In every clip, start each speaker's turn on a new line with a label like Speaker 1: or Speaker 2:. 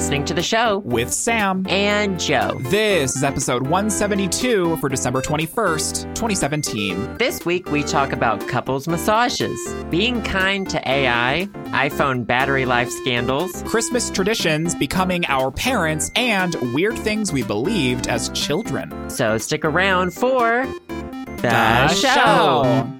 Speaker 1: listening to the show
Speaker 2: with Sam
Speaker 1: and Joe.
Speaker 2: This is episode 172 for December 21st, 2017.
Speaker 1: This week we talk about couples massages, being kind to AI, iPhone battery life scandals,
Speaker 2: Christmas traditions, becoming our parents, and weird things we believed as children.
Speaker 1: So stick around for the,
Speaker 2: The
Speaker 1: show.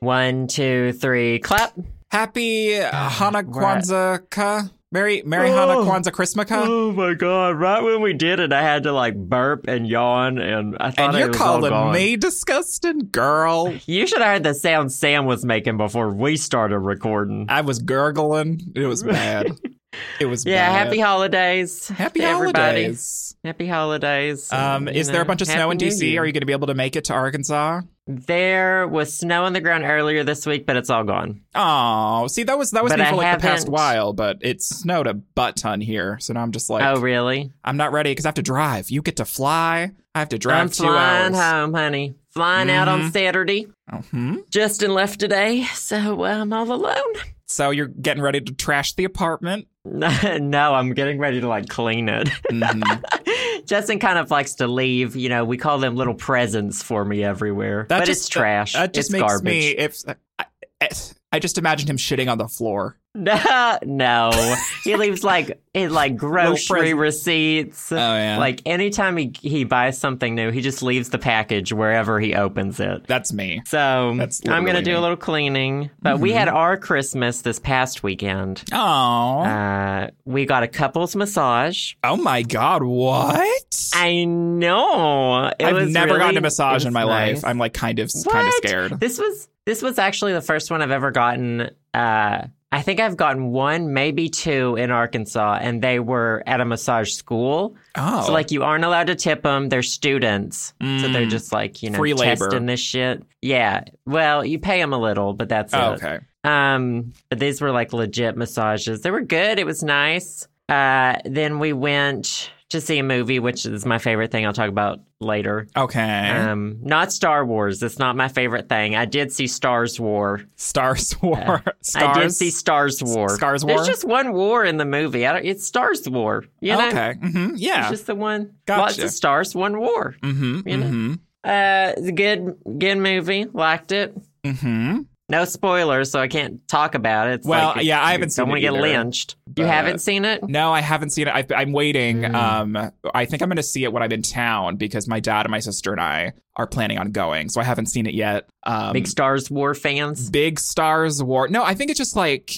Speaker 1: One, two, three, clap.
Speaker 2: Happy Hana. Kwanzaa. Merry, Merry
Speaker 1: Oh.
Speaker 2: Hana Kwanzaa Christmaka.
Speaker 1: Oh my god! Right when we did it, I had to like burp and yawn, and I thought
Speaker 2: And you're
Speaker 1: was all
Speaker 2: calling me disgusting, girl.
Speaker 1: You should have heard the sound Sam was making before we started recording.
Speaker 2: I was gurgling. It was bad. It was
Speaker 1: Yeah,
Speaker 2: bad.
Speaker 1: happy holidays.
Speaker 2: Happy
Speaker 1: to everybody. Happy holidays.
Speaker 2: Um,
Speaker 1: and,
Speaker 2: is
Speaker 1: you
Speaker 2: there a bunch of snow in DC?
Speaker 1: Year.
Speaker 2: Are you going to be able to make it to Arkansas?
Speaker 1: There was snow on the ground earlier this week, but it's all gone.
Speaker 2: Oh, see, that was that was
Speaker 1: But
Speaker 2: me
Speaker 1: I
Speaker 2: for like the past while, but it snowed a butt ton here, so now I'm just like,
Speaker 1: oh, really?
Speaker 2: I'm not ready because I have to drive. You get to fly. I have to drive
Speaker 1: I'm
Speaker 2: two
Speaker 1: flying
Speaker 2: hours.
Speaker 1: home, honey. Flying out on
Speaker 2: Mhm.
Speaker 1: Saturday.
Speaker 2: hmm
Speaker 1: Justin left today, so I'm all alone.
Speaker 2: So you're getting ready to trash the apartment.
Speaker 1: no, I'm getting ready to like clean it.
Speaker 2: Mhm.
Speaker 1: Justin kind of likes to leave. You know, we call them little presents for me everywhere,
Speaker 2: That
Speaker 1: but
Speaker 2: just-
Speaker 1: it's trash.
Speaker 2: That just
Speaker 1: it's
Speaker 2: makes
Speaker 1: garbage.
Speaker 2: me. If I, I, just imagined him shitting on the floor.
Speaker 1: No, no. he leaves like it like grocery receipts.
Speaker 2: Oh yeah,
Speaker 1: Like anytime he he buys something new, he just leaves the package wherever he opens it.
Speaker 2: that's me.
Speaker 1: So
Speaker 2: That's
Speaker 1: I'm gonna do
Speaker 2: me.
Speaker 1: a little cleaning. But we
Speaker 2: Mhm.
Speaker 1: had our Christmas this past weekend.
Speaker 2: Oh,
Speaker 1: Uh, we got a couples massage.
Speaker 2: oh my god, what?
Speaker 1: I know. It
Speaker 2: I've never
Speaker 1: really-
Speaker 2: gotten a massage in my
Speaker 1: nice.
Speaker 2: life. I'm like kind of kind of scared.
Speaker 1: This was this was actually the first one I've ever gotten. Uh, I think I've gotten one, maybe two in Arkansas, and they were at a massage school.
Speaker 2: Oh,
Speaker 1: So like you aren't allowed to tip them; they're students, so they're
Speaker 2: Mm.
Speaker 1: just like you know
Speaker 2: Free labor.
Speaker 1: testing this shit. Yeah, well, you pay them a little, but that's
Speaker 2: oh,
Speaker 1: it.
Speaker 2: okay.
Speaker 1: Um, but these were like legit massages. They were good. It was nice. Uh, then we went to see a movie, which is my favorite thing. I'll talk about later.
Speaker 2: Okay.
Speaker 1: Um, not Star Wars. It's not my favorite thing. I did see Stars War.
Speaker 2: Stars War. Stars.
Speaker 1: I did see Stars War.
Speaker 2: Stars War?
Speaker 1: There's just one war in the movie. I don't, it's Stars War. You know,
Speaker 2: Okay. hmm
Speaker 1: it's
Speaker 2: Yeah.
Speaker 1: just the one.
Speaker 2: Gotcha.
Speaker 1: Lots of stars, one war.
Speaker 2: Mm-hmm.
Speaker 1: you know?
Speaker 2: Mm-hmm.
Speaker 1: Uh, it's good, good movie. Liked it.
Speaker 2: Mm-hmm.
Speaker 1: No spoilers, so I can't talk about it. It's
Speaker 2: Well,
Speaker 1: like,
Speaker 2: yeah, I haven't seen it.
Speaker 1: Don't want to get lynched. You haven't seen it?
Speaker 2: No, I haven't seen it. I, I'm waiting.
Speaker 1: Mm.
Speaker 2: Um, I think I'm going to see it when I'm in town because my dad and my sister and I are planning on going. So I haven't seen it yet. Um,
Speaker 1: Big Stars War fans.
Speaker 2: Big Stars War. No, I think it's just like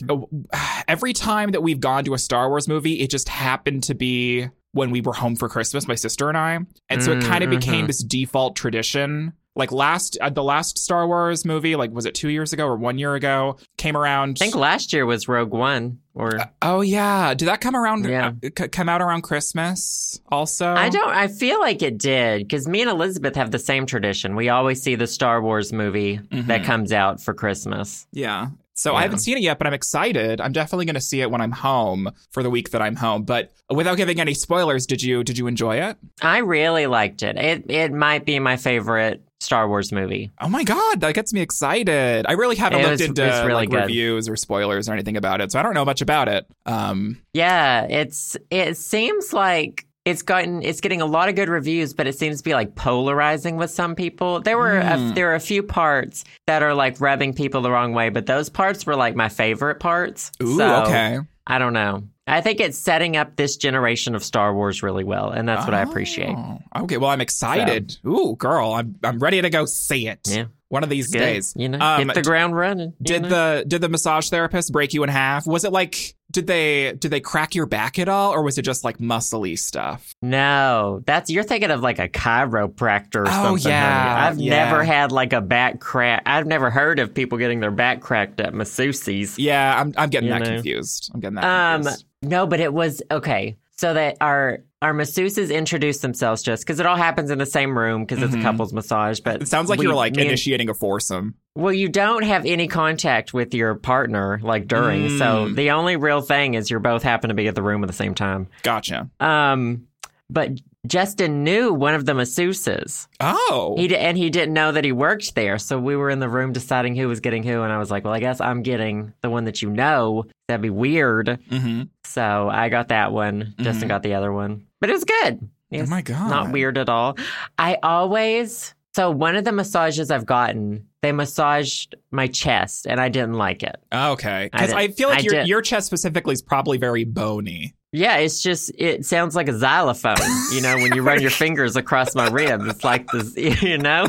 Speaker 2: every time that we've gone to a Star Wars movie, it just happened to be when we were home for Christmas, my sister and I. And so it
Speaker 1: Mm,
Speaker 2: kind of became
Speaker 1: mhm.
Speaker 2: this default tradition. Like last, uh, the last Star Wars movie, like was it two years ago or one year ago, came around.
Speaker 1: I think last year was Rogue One. Or
Speaker 2: oh yeah, did that come around?
Speaker 1: Yeah.
Speaker 2: uh, c- come out around Christmas also?
Speaker 1: I don't. I feel like it did because me and Elizabeth have the same tradition. We always see the Star Wars movie that
Speaker 2: Mhm.
Speaker 1: comes out for Christmas.
Speaker 2: Yeah. So
Speaker 1: Yeah.
Speaker 2: I haven't seen it yet, but I'm excited. I'm definitely going to see it when I'm home for the week that I'm home. But without giving any spoilers, did you did you enjoy it?
Speaker 1: I really liked it. It it might be my favorite Star Wars movie.
Speaker 2: Oh my god, that gets me excited. I really haven't
Speaker 1: It
Speaker 2: looked
Speaker 1: was-
Speaker 2: into
Speaker 1: really
Speaker 2: like
Speaker 1: good.
Speaker 2: reviews or spoilers or anything about it, so I don't know much about it. Um,
Speaker 1: Yeah, it's it seems like it's gotten it's getting a lot of good reviews, but it seems to be like polarizing with some people. There were a,
Speaker 2: Hmm.
Speaker 1: there are a few parts that are like rubbing people the wrong way, but those parts were like my favorite parts.
Speaker 2: ooh,
Speaker 1: So,
Speaker 2: okay.
Speaker 1: I don't know. I think it's setting up this generation of Star Wars really well, and that's what I appreciate.
Speaker 2: Oh, Okay, well, I'm excited. Ooh, girl, I'm I'm ready to go see it.
Speaker 1: Yeah.
Speaker 2: One of these
Speaker 1: Good.
Speaker 2: days.
Speaker 1: You know,
Speaker 2: Um,
Speaker 1: hit the ground running.
Speaker 2: Did
Speaker 1: know?
Speaker 2: the did the massage therapist break you in half? Was it like did they did they crack your back at all, or was it just like muscly stuff?
Speaker 1: No, that's you're thinking of like a chiropractor or
Speaker 2: Oh,
Speaker 1: something.
Speaker 2: yeah,
Speaker 1: honey. I've
Speaker 2: yeah.
Speaker 1: never had like a back crack. I've never heard of people getting their back cracked at masseuses.
Speaker 2: Yeah, I'm I'm getting
Speaker 1: You
Speaker 2: that
Speaker 1: know.
Speaker 2: confused. I'm getting that
Speaker 1: Um,
Speaker 2: confused.
Speaker 1: no, but it was okay. So that our our masseuses introduce themselves just because it all happens in the same room because it's a
Speaker 2: Mhm.
Speaker 1: couples massage. But
Speaker 2: It sounds like
Speaker 1: we-
Speaker 2: you're like
Speaker 1: me and-
Speaker 2: initiating a foursome.
Speaker 1: Well, you don't have any contact with your partner like during. So
Speaker 2: Mm.
Speaker 1: the only real thing is you're both happen to be at the room at the same time.
Speaker 2: Gotcha.
Speaker 1: Um, but Justin knew one of the masseuses.
Speaker 2: Oh.
Speaker 1: He di- and he didn't know that he worked there. So we were in the room deciding who was getting who, and I was like, "Well, I guess I'm getting the one that you know. That'd be weird."
Speaker 2: hmm
Speaker 1: So I got that one. Justin
Speaker 2: Mhm.
Speaker 1: got the other one, but it was good. It
Speaker 2: Oh
Speaker 1: was
Speaker 2: my god.
Speaker 1: not weird at all. I always so one of the massages I've gotten, they massaged my chest, and I didn't like it.
Speaker 2: Okay.
Speaker 1: I
Speaker 2: Because
Speaker 1: did-
Speaker 2: I, feel like
Speaker 1: I
Speaker 2: your
Speaker 1: did-
Speaker 2: your chest specifically is probably very bony.
Speaker 1: Yeah, it's just it sounds like a xylophone. You know, when you run your fingers across my ribs, it's like this. You know,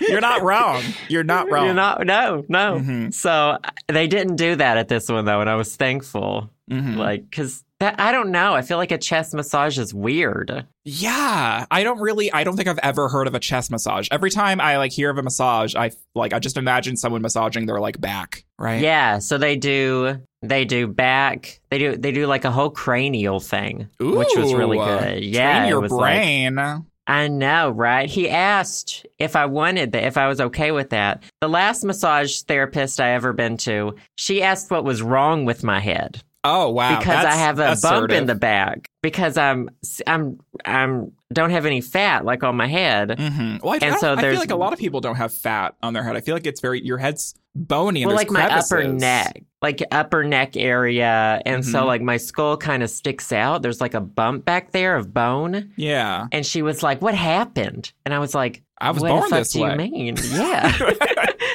Speaker 2: You're not wrong. You're not wrong.
Speaker 1: You're not. No, no.
Speaker 2: Mhm.
Speaker 1: So they didn't do that at this one though, and I was thankful.
Speaker 2: Mhm.
Speaker 1: Like, because I don't know. I feel like a chest massage is weird.
Speaker 2: Yeah, I don't really. I don't think I've ever heard of a chest massage. Every time I like hear of a massage, I like I just imagine someone massaging their like back, right?
Speaker 1: Yeah. So they do. They do back. They do. They do like a whole cranial thing, which was really good. Yeah,
Speaker 2: your
Speaker 1: was like-
Speaker 2: brain.
Speaker 1: I know, right? He asked if I wanted that, if I was okay with that. The last massage therapist I ever been to, she asked what was wrong with my head
Speaker 2: oh wow!
Speaker 1: because I have a bump in the back because I'm I'm I'm don't have any fat like on my head.
Speaker 2: Mhm. Well, I,
Speaker 1: And
Speaker 2: I
Speaker 1: so
Speaker 2: I feel like a lot of people don't have fat on their head. I feel like it's very your head's bony
Speaker 1: well, like my upper neck, like upper neck area, and so
Speaker 2: Mhm.
Speaker 1: like my skull kind of sticks out. There's like a bump back there of bone,
Speaker 2: Yeah,
Speaker 1: and she was like, "What happened?" And I was like,
Speaker 2: I was
Speaker 1: what
Speaker 2: born
Speaker 1: the fuck
Speaker 2: this
Speaker 1: do
Speaker 2: way.
Speaker 1: you mean? Yeah.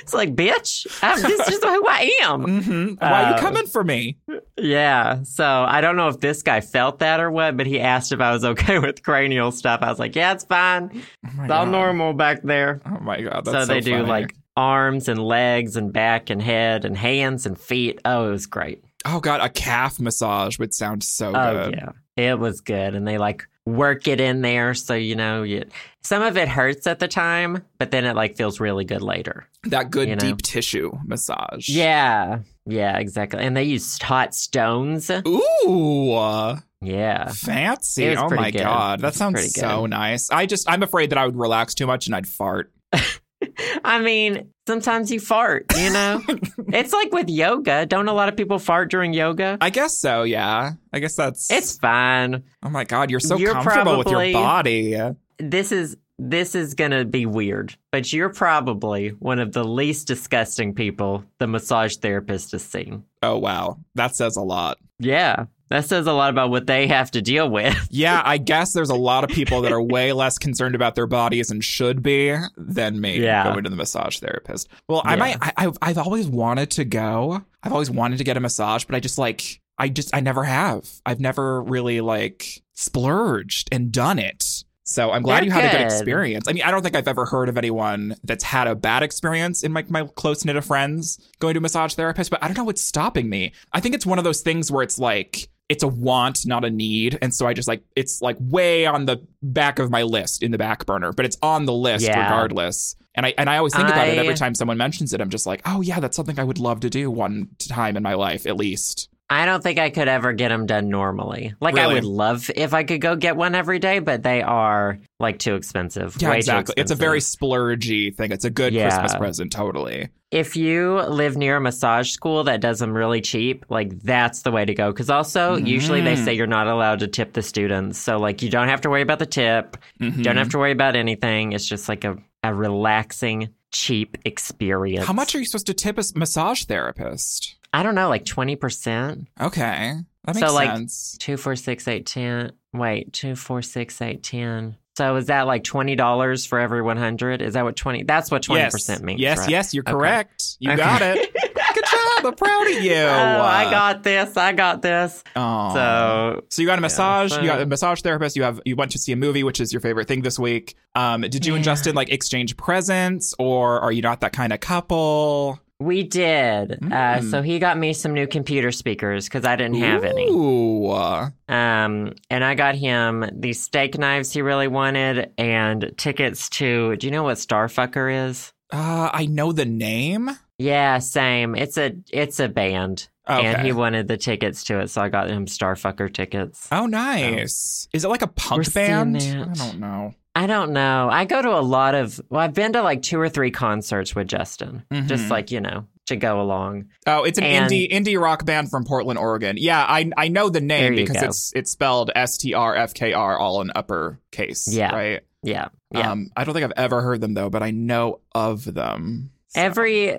Speaker 1: it's like, bitch, I'm, this is just who I am.
Speaker 2: hmm Why are you
Speaker 1: Uh,
Speaker 2: coming for me?
Speaker 1: Yeah. So I don't know if this guy felt that or what, but he asked if I was okay with cranial stuff. I was like, yeah, it's fine.
Speaker 2: Oh
Speaker 1: It's all
Speaker 2: God.
Speaker 1: normal back there.
Speaker 2: Oh my god!
Speaker 1: so
Speaker 2: That's
Speaker 1: they
Speaker 2: so
Speaker 1: do like arms and legs and back and head and hands and feet. Oh, it was great.
Speaker 2: Oh god, a calf massage would sound so
Speaker 1: Oh,
Speaker 2: good.
Speaker 1: yeah. It was good. And they like work it in there. So, you know, you, some of it hurts at the time, but then it like feels really good later.
Speaker 2: That good
Speaker 1: You know?
Speaker 2: deep tissue massage.
Speaker 1: Yeah. Yeah, exactly. And they use hot stones.
Speaker 2: Ooh,
Speaker 1: Yeah.
Speaker 2: fancy. Oh my
Speaker 1: good.
Speaker 2: god, that sounds so nice. I just I'm afraid that I would relax too much and I'd fart.
Speaker 1: I mean, sometimes you fart, you know? it's like with yoga. Don't a lot of people fart during yoga?
Speaker 2: I guess so. Yeah. I guess that's.
Speaker 1: It's fine.
Speaker 2: Oh my god, you're so
Speaker 1: You're
Speaker 2: comfortable with your body.
Speaker 1: This is this is going to be weird, but you're probably one of the least disgusting people the massage therapist has seen.
Speaker 2: Oh wow, that says a lot.
Speaker 1: Yeah. That says a lot about what they have to deal with.
Speaker 2: Yeah, I guess there's a lot of people that are way less concerned about their bodies and should be than me
Speaker 1: Yeah.
Speaker 2: going to the massage therapist. Well, I might. I, I've I've always wanted to go. I've always wanted to get a massage, but I just like I just I never have. I've never really like splurged and done it. So I'm glad
Speaker 1: They're
Speaker 2: you had a good
Speaker 1: good.
Speaker 2: experience. I mean, I don't think I've ever heard of anyone that's had a bad experience in my, my close knit of friends going to a massage therapist, but I don't know what's stopping me. I think it's one of those things where it's like, it's a want, not a need. And so I just like, it's like way on the back of my list in the back burner, but it's on the list
Speaker 1: Yeah.
Speaker 2: regardless. And I, and I always think about it every time someone mentions it. I'm just like, oh yeah, that's something I would love to do one time in my life, at least.
Speaker 1: I don't think I could ever get them done normally. Like I would love if I could go get one every day, but they are like too expensive.
Speaker 2: Yeah,
Speaker 1: way too
Speaker 2: exactly. It's a very splurgy thing. It's a good
Speaker 1: Yeah.
Speaker 2: Christmas present, totally.
Speaker 1: if you live near a massage school that does them really cheap, like that's the way to go. Because also, usually they
Speaker 2: Mm.
Speaker 1: say you're not allowed to tip the students. So, like, you don't have to worry about the tip,
Speaker 2: Mhm.
Speaker 1: don't have to worry about anything. It's just like a, a relaxing, cheap experience.
Speaker 2: How much are you supposed to tip a massage therapist?
Speaker 1: I don't know, like 20%?
Speaker 2: Okay, that
Speaker 1: So,
Speaker 2: makes
Speaker 1: like,
Speaker 2: sense.
Speaker 1: Two, four, six, eight, ten. Wait, two, four, six, eight, ten. So is that like twenty dollars for every one hundred? Is that what twenty? That's what twenty percent means.
Speaker 2: yes,
Speaker 1: right?
Speaker 2: yes. You're
Speaker 1: Okay.
Speaker 2: correct. You
Speaker 1: Okay.
Speaker 2: got it. Good job. I'm proud of you.
Speaker 1: Oh, I got this. I got this.
Speaker 2: Aw.
Speaker 1: So
Speaker 2: So you got a massage.
Speaker 1: so-
Speaker 2: You got a massage therapist. You have. You went to see a movie, which is your favorite thing this week. Um, did you and Justin like exchange presents, or are you not that kind of couple?
Speaker 1: We did. Uh,
Speaker 2: Mm.
Speaker 1: so he got me some new computer speakers because I didn't have any.
Speaker 2: Ooh.
Speaker 1: Um, and I got him these steak knives he really wanted and tickets to. Do you know what Starfucker is?
Speaker 2: Uh, I know the name.
Speaker 1: Yeah, same. It's a it's a band,
Speaker 2: Okay.
Speaker 1: and he wanted the tickets to it, so I got him Starfucker tickets.
Speaker 2: Oh, nice. Is it like a punk band? I don't know.
Speaker 1: I don't know. I go to a lot of. Well, I've been to like two or three concerts with Justin.
Speaker 2: Mhm.
Speaker 1: Just like you know, to go along.
Speaker 2: Oh, it's an
Speaker 1: And-
Speaker 2: indie indie rock band from Portland, Oregon. Yeah, I I know the name because
Speaker 1: go.
Speaker 2: it's it's spelled S T R F K R all in upper case.
Speaker 1: Yeah.
Speaker 2: Right.
Speaker 1: Yeah. Yeah.
Speaker 2: Um, I don't think I've ever heard them though, but I know of them. So-
Speaker 1: every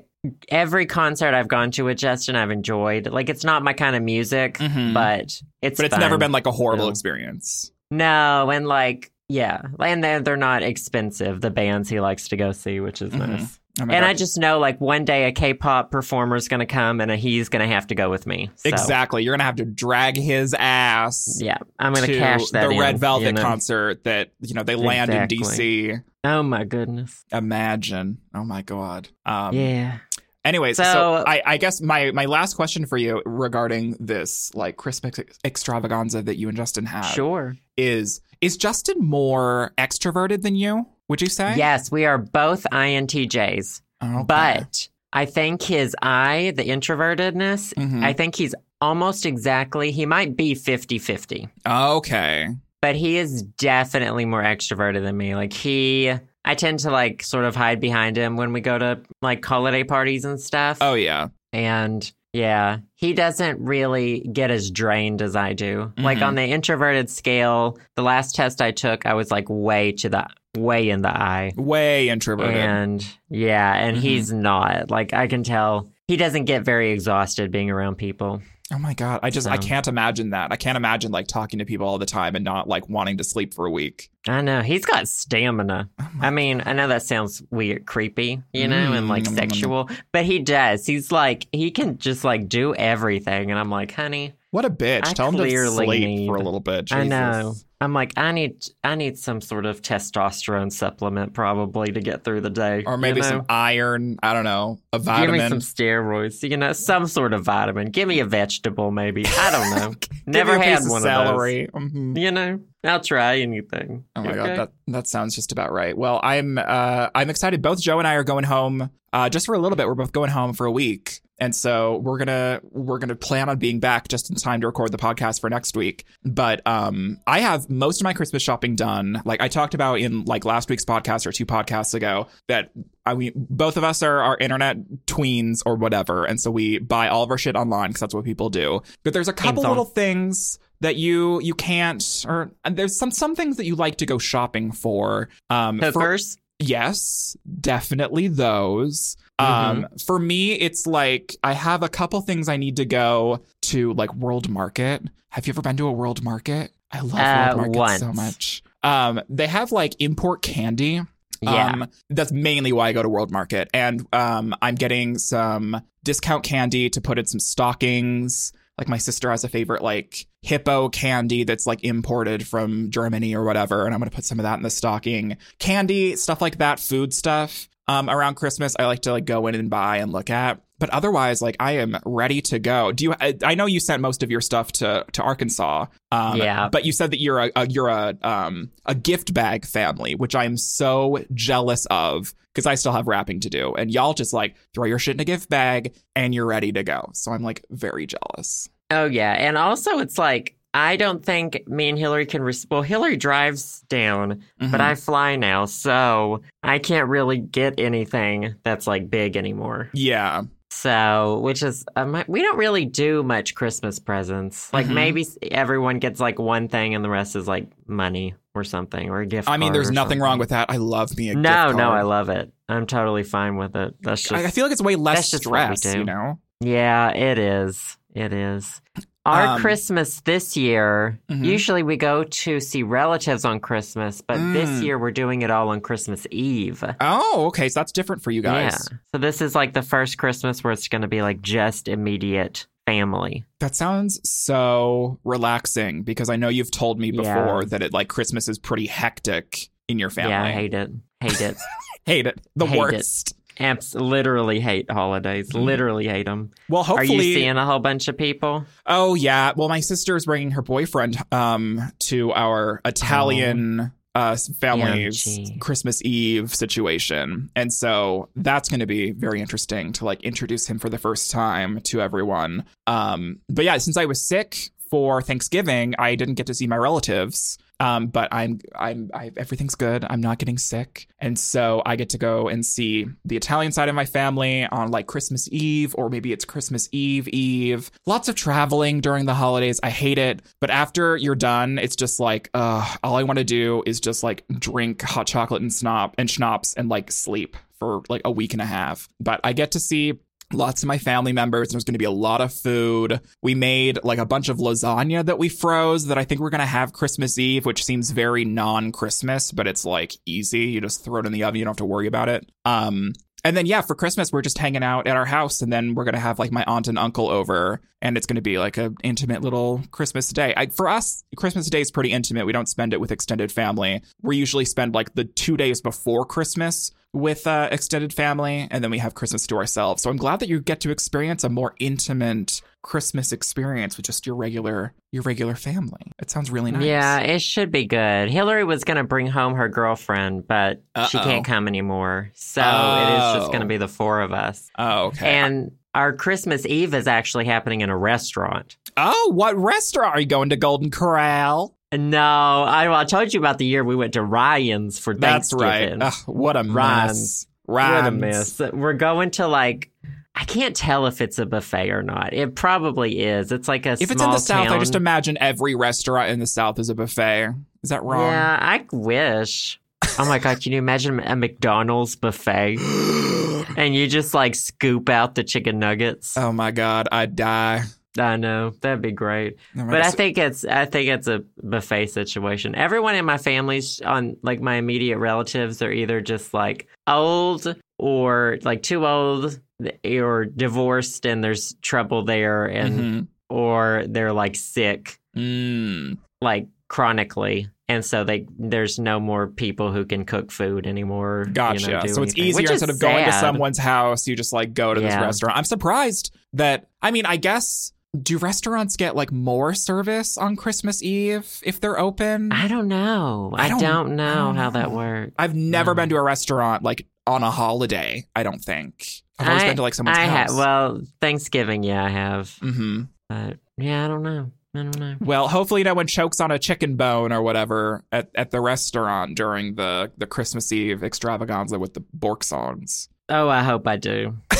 Speaker 1: every concert I've gone to with Justin, I've enjoyed. Like it's not my kind of music,
Speaker 2: Mhm.
Speaker 1: but it's
Speaker 2: but it's
Speaker 1: fun.
Speaker 2: never been like a horrible experience.
Speaker 1: no, and like yeah, and they're they're not expensive. The bands he likes to go see, which is
Speaker 2: Mhm.
Speaker 1: nice.
Speaker 2: Oh
Speaker 1: And
Speaker 2: God.
Speaker 1: I just know like one day a K-pop performer is going to come and he's going to have to go with me. So,
Speaker 2: exactly. You're gonna have to drag his ass.
Speaker 1: Yeah, I'm going
Speaker 2: to
Speaker 1: to cash that
Speaker 2: the
Speaker 1: in,
Speaker 2: Red Velvet
Speaker 1: you know?
Speaker 2: concert that you know they land
Speaker 1: Exactly.
Speaker 2: in DC.
Speaker 1: Oh my goodness.
Speaker 2: Imagine. Oh my god. Um,
Speaker 1: yeah.
Speaker 2: Anyways, so,
Speaker 1: So-
Speaker 2: I, I guess my my last question for you regarding this like Christmas extravaganza that you and Justin have
Speaker 1: Sure.
Speaker 2: is is Justin more extroverted than you? Would you say?
Speaker 1: Yes, we are both INTJs.
Speaker 2: Okay.
Speaker 1: But I think his I, the introvertedness,
Speaker 2: Mhm.
Speaker 1: I think he's almost exactly, he might be 50 50,
Speaker 2: okay.
Speaker 1: but he is definitely more extroverted than me. Like, he, I tend to like sort of hide behind him when we go to like holiday parties and stuff.
Speaker 2: Oh yeah.
Speaker 1: And yeah, he doesn't really get as drained as I do. Like
Speaker 2: Mhm.
Speaker 1: on the introverted scale, the last test I took, I was like way to the, way in the eye.
Speaker 2: Way introverted.
Speaker 1: And yeah, and
Speaker 2: Mhm.
Speaker 1: he's not. Like I can tell he doesn't get very exhausted being around people.
Speaker 2: Oh my god. I just I can't imagine that. I can't imagine like talking to people all the time and not like wanting to sleep for a week.
Speaker 1: I know. He's got stamina.
Speaker 2: Oh
Speaker 1: I mean, I know that sounds weird, creepy, you know, and like
Speaker 2: Mm.
Speaker 1: sexual, but he does. He's like he can just like do everything and I'm like, "Honey,
Speaker 2: What a bitch.
Speaker 1: I
Speaker 2: Tell him to sleep
Speaker 1: need-
Speaker 2: for a little bit.
Speaker 1: I know." I'm like, "I need I need some sort of testosterone supplement probably to get through the day."
Speaker 2: Or maybe
Speaker 1: you know?
Speaker 2: some iron. I don't know. A
Speaker 1: Give me some steroids, you know, some sort of vitamin. Give me a vegetable, maybe. I don't know. Never had
Speaker 2: of
Speaker 1: one
Speaker 2: celery.
Speaker 1: of
Speaker 2: Mhm.
Speaker 1: You know, I'll try anything.
Speaker 2: Oh my
Speaker 1: Okay?
Speaker 2: god, that that sounds just about right. Well, I'm uh I'm excited. Both Joe and I are going home uh just for a little bit. We're both going home for a week. And so we're gonna we're gonna plan on being back just in time to record the podcast for next week. But um I have most of my Christmas shopping done. Like I talked about in like last week's podcast or two podcasts ago that I mean both of us are our internet tweens or whatever. And so we buy all of our shit online because that's what people do. But there's a couple
Speaker 1: Amazon.
Speaker 2: little things that you you can't or and there's some some things that you like to go shopping for um for- yes definitely those
Speaker 1: Mm-hmm.
Speaker 2: um for me it's like i have a couple things i need to go to like world market have you ever been to a world market i love
Speaker 1: Uh,
Speaker 2: world market so much um they have like import candy
Speaker 1: Yeah.
Speaker 2: um, that's mainly why I go to World Market. And um, I'm getting some discount candy to put in some stockings. Like my sister has a favorite like hippo candy that's like imported from Germany or whatever, and I'm gonna put some of that in the stocking. Candy, stuff like that, food stuff. Um, around Christmas, I like to like go in and buy and look at. But otherwise, like I am ready to go. Do you? I, I know you sent most of your stuff to to Arkansas. Um,
Speaker 1: Yeah.
Speaker 2: But you said that you're a, a you're a um a gift bag family, which I am so jealous of because I still have wrapping to do, and y'all just like throw your shit in a gift bag and you're ready to go. So I'm like very jealous.
Speaker 1: Oh, yeah. And also, it's like, I don't think me and Hillary can. Well, Hillary drives down, but
Speaker 2: Mhm.
Speaker 1: I fly now. So I can't really get anything that's like big anymore.
Speaker 2: yeah,
Speaker 1: So, which is, um, we don't really do much Christmas presents. Like
Speaker 2: Mhm.
Speaker 1: maybe everyone gets like one thing and the rest is like money or something or a gift
Speaker 2: I mean, there's nothing wrong with that. I love me a
Speaker 1: No, no, I love it. I'm totally fine with it. That's just,
Speaker 2: I feel like it's way less
Speaker 1: that's just what we
Speaker 2: stress, you know.
Speaker 1: yeah, it is. It is. Our
Speaker 2: Um,
Speaker 1: Christmas this year,
Speaker 2: Mhm.
Speaker 1: usually we go to see relatives on Christmas, but this
Speaker 2: Mm.
Speaker 1: year we're doing it all on Christmas Eve.
Speaker 2: Oh, okay, so that's different for you guys.
Speaker 1: Yeah. So this is like the first Christmas where it's going to be like just immediate family.
Speaker 2: That sounds so relaxing because I know you've told me before
Speaker 1: Yeah.
Speaker 2: that it like Christmas is pretty hectic in your family.
Speaker 1: Yeah, I hate it. Hate it.
Speaker 2: Hate it. The
Speaker 1: Hate it. Abs- literally hate holidays.
Speaker 2: Mhm.
Speaker 1: Literally hate them.
Speaker 2: Well, hopefully, Are
Speaker 1: you seeing a whole bunch of people?
Speaker 2: oh yeah. Well, my sister is bringing her boyfriend um to our Italian uh family's
Speaker 1: gee.
Speaker 2: Christmas Eve situation, and so that's going to be very interesting to like introduce him for the first time to everyone. Um, but yeah, since I was sick for Thanksgiving, I didn't get to see my relatives. Um, but I'm I'm I, everything's good. I'm not getting sick, and so I get to go and see the Italian side of my family on like Christmas Eve, or maybe it's Christmas Eve Eve. Lots of traveling during the holidays. I hate it, but after you're done, it's just like, uh, all I want to do is just like drink hot chocolate and snop and schnapps and like sleep for like a week and a half. But I get to see lots of my family members. There's going to be a lot of food. We made like a bunch of lasagna that we froze that I think we're going to have Christmas Eve, which seems very non Christmas, but it's like easy. You just throw it in the oven. You don't have to worry about it. Um, and then yeah, for Christmas we're just hanging out at our house, and then we're gonna have like my aunt and uncle over, and it's gonna be like a intimate little Christmas day. I, for us, Christmas Day is pretty intimate. We don't spend it with extended family. We usually spend like the two days before Christmas with uh, extended family, and then we have Christmas to ourselves. So I'm glad that you get to experience a more intimate Christmas experience with just your regular your regular family. It sounds really nice.
Speaker 1: Yeah, it should be good. Hillary was going to bring home her girlfriend, but she
Speaker 2: Uh-oh.
Speaker 1: can't come anymore. So it is just going to
Speaker 2: Oh.
Speaker 1: be the four of us.
Speaker 2: Oh, okay.
Speaker 1: And our Christmas Eve is actually happening in a restaurant.
Speaker 2: oh, what restaurant are you going to? Golden Corral.
Speaker 1: No, I, well, I told you about the year we went to Ryan's for
Speaker 2: That's right.
Speaker 1: Thanksgiving.
Speaker 2: Ugh, what a
Speaker 1: Ryan's.
Speaker 2: mess.
Speaker 1: What a
Speaker 2: Ryan's.
Speaker 1: mess. We're going to like, I can't tell if it's a buffet or not. It probably is. It's like a
Speaker 2: If it's in the South, I just imagine every restaurant in the South is a buffet. Is that wrong?
Speaker 1: Yeah, I wish. Oh my god, can you imagine a McDonald's buffet and you just like scoop out the chicken nuggets?
Speaker 2: oh my God, I'd die.
Speaker 1: I know that'd be great,
Speaker 2: Oh my
Speaker 1: but I think it's I think it's a buffet situation. Everyone in my family's on like my immediate relatives are either just like old or like too old or divorced and there's trouble there and
Speaker 2: Mhm.
Speaker 1: or they're like sick
Speaker 2: Mm.
Speaker 1: like chronically and so they there's no more people who can cook food anymore you
Speaker 2: Gotcha.
Speaker 1: know,
Speaker 2: so it's
Speaker 1: anything,
Speaker 2: easier instead of going to someone's house, you just like go to this restaurant. I'm surprised that, I mean, I guess, do restaurants get like more service on Christmas Eve if they're open?
Speaker 1: i don't know
Speaker 2: I
Speaker 1: i
Speaker 2: don't-
Speaker 1: don't,
Speaker 2: I
Speaker 1: know
Speaker 2: don't
Speaker 1: how that works
Speaker 2: I've never
Speaker 1: No.
Speaker 2: been to a restaurant like on a holiday, I don't think. I've always
Speaker 1: I-
Speaker 2: been to like someone's
Speaker 1: I
Speaker 2: house.
Speaker 1: ha- well thanksgiving yeah i have
Speaker 2: hmm
Speaker 1: but yeah i don't know i don't know
Speaker 2: Well, hopefully no one chokes on a chicken bone or whatever at, at the restaurant during the, the Christmas Eve extravaganza with the Bork songs.
Speaker 1: oh i hope i do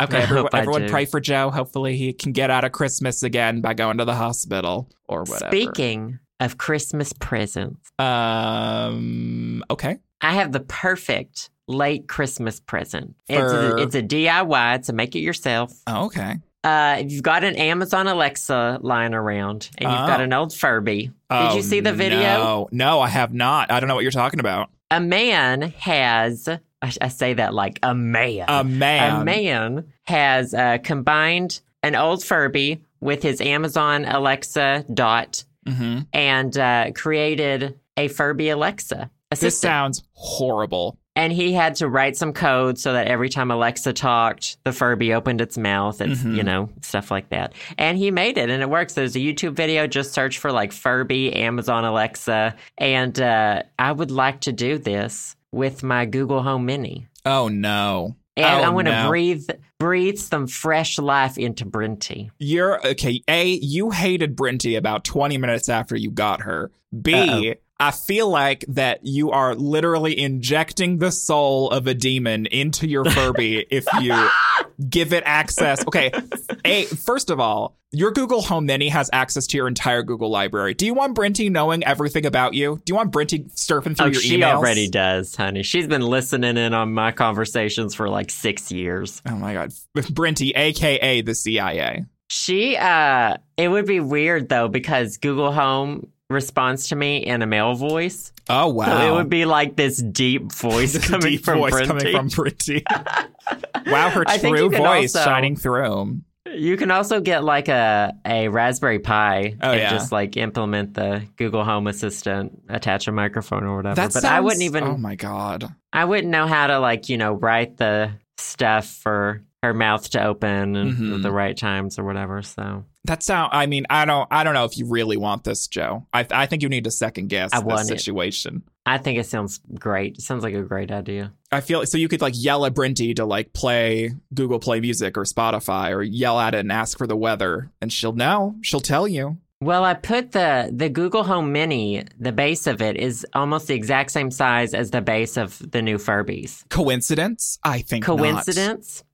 Speaker 2: Okay, everyone, everyone pray for Joe. Hopefully he can get out of Christmas again by going to the hospital or whatever.
Speaker 1: speaking of christmas presents
Speaker 2: Um, okay.
Speaker 1: i have the perfect late christmas present it's a, it's a diy it's a make it yourself
Speaker 2: Oh, okay.
Speaker 1: Uh, you've got an Amazon Alexa lying around, and you've got
Speaker 2: Oh.
Speaker 1: an old Furby. Did
Speaker 2: Oh,
Speaker 1: you see the video?
Speaker 2: No, no, I have not. I don't know what you're talking about.
Speaker 1: A man has. I, I say that like a man.
Speaker 2: A man.
Speaker 1: A man has uh, combined an old Furby with his Amazon Alexa Dot
Speaker 2: hmm
Speaker 1: and uh, created a Furby Alexa Assistant.
Speaker 2: This sounds horrible.
Speaker 1: and he had to write some code so that every time Alexa talked, the Furby opened its mouth and,
Speaker 2: Mhm.
Speaker 1: you know, stuff like that. And he made it and it works. There's a YouTube video. Just search for like Furby, Amazon Alexa. And uh, I would like to do this with my Google Home Mini.
Speaker 2: Oh no.
Speaker 1: And
Speaker 2: Oh,
Speaker 1: I want to
Speaker 2: no.
Speaker 1: breathe breathe some fresh life into Brinty.
Speaker 2: You're okay. A, you hated Brinty about 20 minutes after you got her. B,
Speaker 1: Uh-oh.
Speaker 2: I feel like that you are literally injecting the soul of a demon into your Furby if you give it access. Okay. A, first of all, your Google Home Mini has access to your entire Google library. Do you want Brinty knowing everything about you? Do you want Brinty surfing through
Speaker 1: Oh,
Speaker 2: your
Speaker 1: she
Speaker 2: emails?
Speaker 1: already does, honey. She's been listening in on my conversations for like six years.
Speaker 2: Oh my God. Brinty, AKA the CIA.
Speaker 1: She uh it would be weird though because Google Home responds to me in a male voice.
Speaker 2: Oh, wow.
Speaker 1: So it would be like this deep voice
Speaker 2: This
Speaker 1: coming
Speaker 2: deep
Speaker 1: from
Speaker 2: voice
Speaker 1: Brinty.
Speaker 2: coming from Brinty. wow, her true voice
Speaker 1: also-
Speaker 2: shining through.
Speaker 1: You can also get like a a Raspberry Pi
Speaker 2: Oh,
Speaker 1: and
Speaker 2: yeah.
Speaker 1: just like implement the Google Home Assistant, attach a microphone or whatever.
Speaker 2: That
Speaker 1: but
Speaker 2: sounds,
Speaker 1: I wouldn't even
Speaker 2: Oh my god.
Speaker 1: I wouldn't know how to like, you know, write the stuff for her mouth to open and
Speaker 2: Mhm.
Speaker 1: at the right times or whatever. So
Speaker 2: That sound. I mean, I don't. I don't know if you really want this, Joe. I. I think you need to second guess
Speaker 1: I
Speaker 2: this
Speaker 1: want it.
Speaker 2: situation.
Speaker 1: I think it sounds great. It sounds like a great idea.
Speaker 2: I feel so you could like yell at Brinty to like play Google Play Music or Spotify, or yell at it and ask for the weather, and she'll know. She'll tell you.
Speaker 1: Well, I put the the Google Home Mini. The base of it is almost the exact same size as the base of the new Furbies.
Speaker 2: Coincidence? I think not.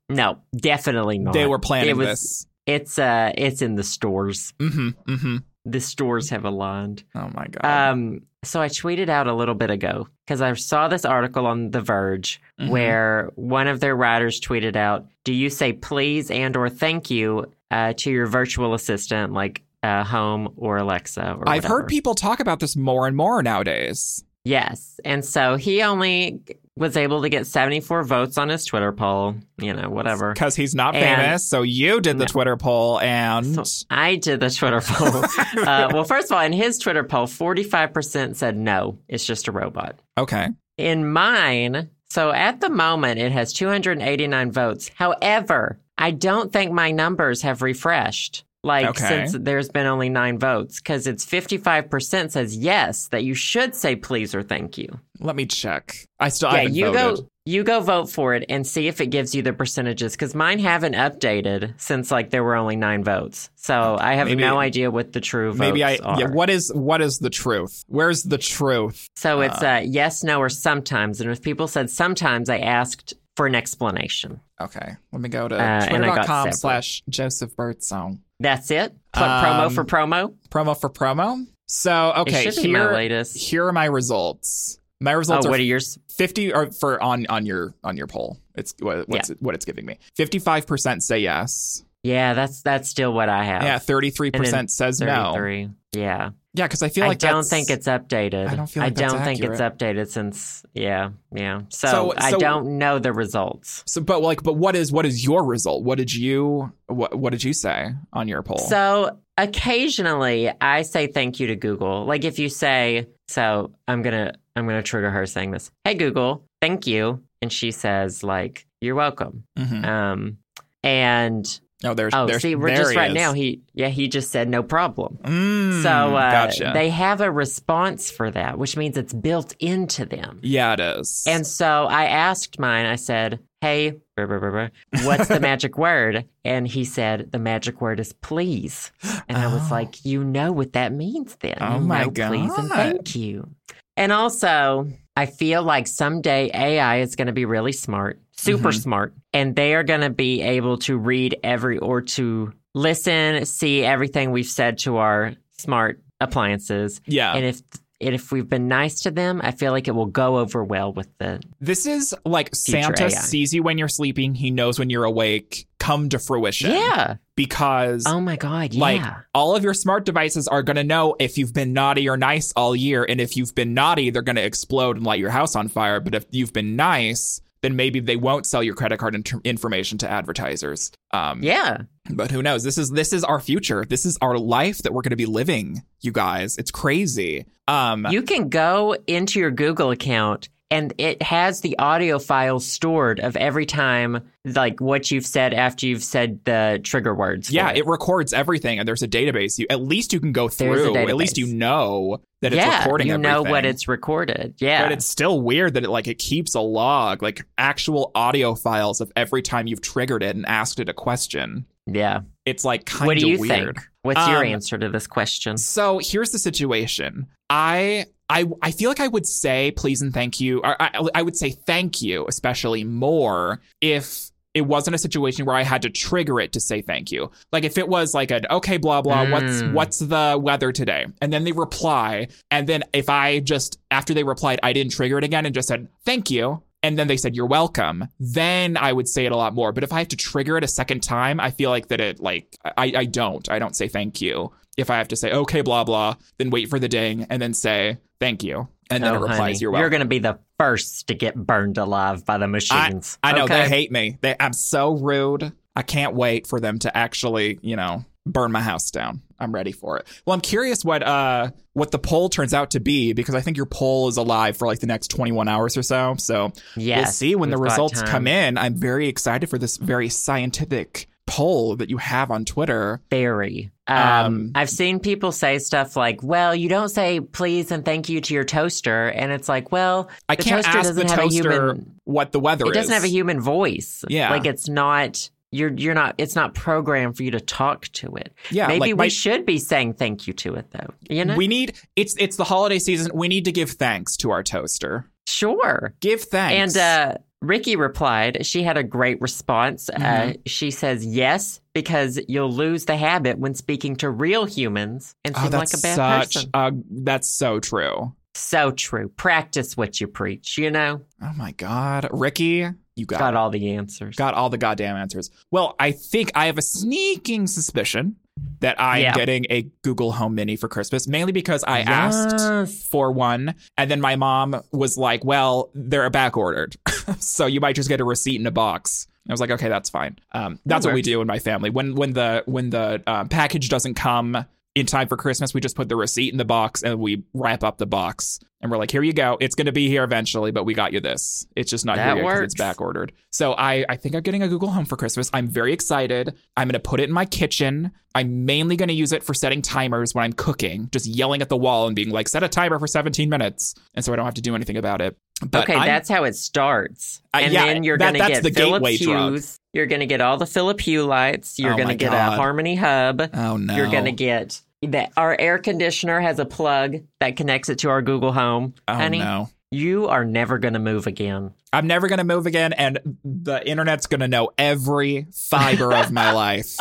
Speaker 1: No, definitely not.
Speaker 2: They were planning
Speaker 1: It was-
Speaker 2: this.
Speaker 1: It's uh, it's in the stores.
Speaker 2: Mm-hmm. Mm-hmm.
Speaker 1: The stores have aligned.
Speaker 2: Oh my god.
Speaker 1: Um, so I tweeted out a little bit ago because I saw this article on The Verge
Speaker 2: Mhm.
Speaker 1: where one of their writers tweeted out, "Do you say please and or thank you uh, to your virtual assistant like uh, Home or Alexa?" Or
Speaker 2: I've heard people talk about this more and more nowadays.
Speaker 1: Yes, and so he only was able to get seventy four votes on his Twitter poll. You know, whatever.
Speaker 2: Because he's not
Speaker 1: And-
Speaker 2: famous. So you did the
Speaker 1: No.
Speaker 2: Twitter poll and
Speaker 1: So I did the Twitter poll. uh, well, first of all, in his Twitter poll, forty five percent said no, it's just a robot.
Speaker 2: okay.
Speaker 1: In mine, so at the moment it has 289 votes. However, I don't think my numbers have refreshed. Like
Speaker 2: Okay.
Speaker 1: since there's been only nine votes, because it's 55% says yes, that you should say please or thank you.
Speaker 2: Let me check. I still
Speaker 1: yeah,
Speaker 2: haven't
Speaker 1: you
Speaker 2: voted.
Speaker 1: go you go vote for it and see if it gives you the percentages because mine haven't updated since like there were only nine votes. So I have
Speaker 2: Maybe-
Speaker 1: no idea what the true
Speaker 2: Maybe I
Speaker 1: are.
Speaker 2: yeah, what is what is the truth? Where's the truth?
Speaker 1: so it's a yes, no, or sometimes. And if people said sometimes, I asked for an explanation.
Speaker 2: Okay. Let me go to
Speaker 1: Uh,
Speaker 2: twitter.com slash Joseph Birdsong.
Speaker 1: That's it. Pl- promo
Speaker 2: Um,
Speaker 1: for promo.
Speaker 2: Promo for promo. So okay,
Speaker 1: it should be my
Speaker 2: here,
Speaker 1: latest.
Speaker 2: here are my results. My results
Speaker 1: Oh,
Speaker 2: results
Speaker 1: what
Speaker 2: are
Speaker 1: are yours?
Speaker 2: 50 or for on on your on your poll. It's what, what's it, what it's giving me. 55% say yes.
Speaker 1: Yeah, that's that's still what I have.
Speaker 2: Yeah, 33% says no.
Speaker 1: Thirty-three. Yeah,
Speaker 2: Yeah, cuz I feel like
Speaker 1: I
Speaker 2: don't
Speaker 1: think it's updated.
Speaker 2: I don't feel like
Speaker 1: I don't think it's updated since. Yeah, yeah. So,
Speaker 2: So-
Speaker 1: I don't know the results.
Speaker 2: So but like but what is what is your result? What did you what what did you say on your poll?
Speaker 1: So occasionally I say thank you to Google. Like if you say, so I'm gonna I'm gonna trigger her saying this. Hey Google, thank you, and she says like you're welcome.
Speaker 2: Mhm.
Speaker 1: Um, and
Speaker 2: Oh, there's
Speaker 1: oh,
Speaker 2: there's
Speaker 1: see, we're just right
Speaker 2: is.
Speaker 1: now. He yeah, he just said no problem.
Speaker 2: Mm,
Speaker 1: So uh,
Speaker 2: gotcha.
Speaker 1: they have a response for that, which means it's built into them.
Speaker 2: yeah, it is.
Speaker 1: And so I asked mine, I said, Hey, brr, brr, brr, what's the magic word? And he said, The magic word is please. And I was
Speaker 2: Oh.
Speaker 1: like, You know what that means then.
Speaker 2: Oh
Speaker 1: You
Speaker 2: my
Speaker 1: know Please and thank you. And also, I feel like someday AI is going to be really smart, super
Speaker 2: Mhm.
Speaker 1: smart, and they are going to be able to read every or to listen, see everything we've said to our smart appliances.
Speaker 2: yeah.
Speaker 1: And if if we've been nice to them, I feel like it will go over well with the
Speaker 2: This is like Santa
Speaker 1: AI.
Speaker 2: sees you when you're sleeping, he knows when you're awake, come to fruition.
Speaker 1: Yeah.
Speaker 2: Because
Speaker 1: Oh my god, yeah.
Speaker 2: like all of your smart devices are going to know if you've been naughty or nice all year and if you've been naughty they're going to explode and light your house on fire but if you've been nice then maybe they won't sell your credit card inter- information to advertisers. Um
Speaker 1: yeah.
Speaker 2: but who knows? This is this is our future. This is our life that we're going to be living you guys. It's crazy. Um
Speaker 1: You can go into your Google account and it has the audio files stored of every time like what you've said after you've said the trigger words.
Speaker 2: yeah
Speaker 1: it.
Speaker 2: it records everything and there's a database you at least you can go through at least you know that it's
Speaker 1: yeah,
Speaker 2: recording
Speaker 1: you know
Speaker 2: everything.
Speaker 1: what it's recorded. Yeah.
Speaker 2: But it's still weird that it like it keeps a log, like actual audio files of every time you've triggered it and asked it a question.
Speaker 1: yeah.
Speaker 2: It's like kind of What
Speaker 1: do you
Speaker 2: weird.
Speaker 1: think? What's your
Speaker 2: Um,
Speaker 1: answer to this question?
Speaker 2: So here's the situation. I I I feel like I would say please and thank you. Or I I would say thank you, especially more if it wasn't a situation where I had to trigger it to say thank you. Like if it was like an okay, blah blah, what's
Speaker 1: Mm.
Speaker 2: what's the weather today? And then they reply, and then if I just after they replied, I didn't trigger it again and just said thank you, and then they said you're welcome, then I would say it a lot more. But if I have to trigger it a second time, I feel like that it like I I don't. I don't say thank you. If I have to say okay, blah blah, then wait for the ding and then say thank you, and then
Speaker 1: Oh,
Speaker 2: it replies
Speaker 1: honey,
Speaker 2: you're welcome.
Speaker 1: You're going to be the first to get burned alive by the machines.
Speaker 2: I know
Speaker 1: Okay?
Speaker 2: they hate me. They, I'm so rude. I can't wait for them to actually, you know, burn my house down. I'm ready for it. Well, I'm curious what uh what the poll turns out to be because I think your poll is alive for like the next 21 hours or so. So
Speaker 1: Yes,
Speaker 2: we'll see when the results come in. I'm very excited for this very scientific poll that you have on Twitter.
Speaker 1: Very. Um,
Speaker 2: Um,
Speaker 1: I've seen people say stuff like, "Well, you don't say please and thank you to your toaster," and it's like, "Well,
Speaker 2: I
Speaker 1: The
Speaker 2: can't
Speaker 1: toaster
Speaker 2: ask the
Speaker 1: doesn't have a
Speaker 2: toaster
Speaker 1: human-
Speaker 2: what the weather
Speaker 1: it
Speaker 2: is.
Speaker 1: doesn't have a human voice.
Speaker 2: Yeah.
Speaker 1: like it's not you're you're not it's not programmed for you to talk to it.
Speaker 2: Yeah,
Speaker 1: Maybe
Speaker 2: like
Speaker 1: we
Speaker 2: my-
Speaker 1: should be saying thank you to it though. You know?
Speaker 2: We need it's it's the holiday season. We need to give thanks to our toaster.
Speaker 1: sure.
Speaker 2: Give thanks.
Speaker 1: And uh Ricky replied, she had a great response. Uh,
Speaker 2: Mhm.
Speaker 1: she says, Yes, because you'll lose the habit when speaking to real humans and
Speaker 2: oh,
Speaker 1: like a bad
Speaker 2: such
Speaker 1: person.
Speaker 2: uh, that's so true.
Speaker 1: So true. Practice what you preach, you know?
Speaker 2: Oh my god, Ricky, you got
Speaker 1: Got all the answers.
Speaker 2: got all the goddamn answers. Well, I think I have a sneaking suspicion that I'm
Speaker 1: Yeah.
Speaker 2: getting a Google Home Mini for Christmas, mainly because I asked for one, and then my mom was like, "Well, they're back ordered, so you might just get a receipt in a box." I was like, "Okay, that's fine." Um, that's what we do in my family. When when the when the um, package doesn't come in time for Christmas, we just put the receipt in the box and we wrap up the box. And we're like, here you go. It's going to be here eventually, but we got you this. It's just not
Speaker 1: That
Speaker 2: here because it's back ordered. So I, I think I'm getting a Google Home for Christmas. I'm very excited. I'm going to put it in my kitchen. I'm mainly going to use it for setting timers when I'm cooking, just yelling at the wall and being like, set a timer for 17 minutes. And so I don't have to do anything about it. But
Speaker 1: okay,
Speaker 2: I'm-
Speaker 1: that's how it starts.
Speaker 2: Uh,
Speaker 1: and
Speaker 2: yeah,
Speaker 1: then you're
Speaker 2: that-
Speaker 1: going to
Speaker 2: that's
Speaker 1: get
Speaker 2: the
Speaker 1: Philip
Speaker 2: gateway drug.
Speaker 1: Hughes. You're going to get all the Philip Hue lights. You're
Speaker 2: Oh
Speaker 1: going to get
Speaker 2: God.
Speaker 1: a Harmony Hub.
Speaker 2: Oh, no.
Speaker 1: You're going to get that. Our air conditioner has a plug that connects it to our Google Home.
Speaker 2: Oh,
Speaker 1: Honey,
Speaker 2: no.
Speaker 1: You are never going to move again.
Speaker 2: I'm never going to move again, and the internet's going to know every fiber of my life.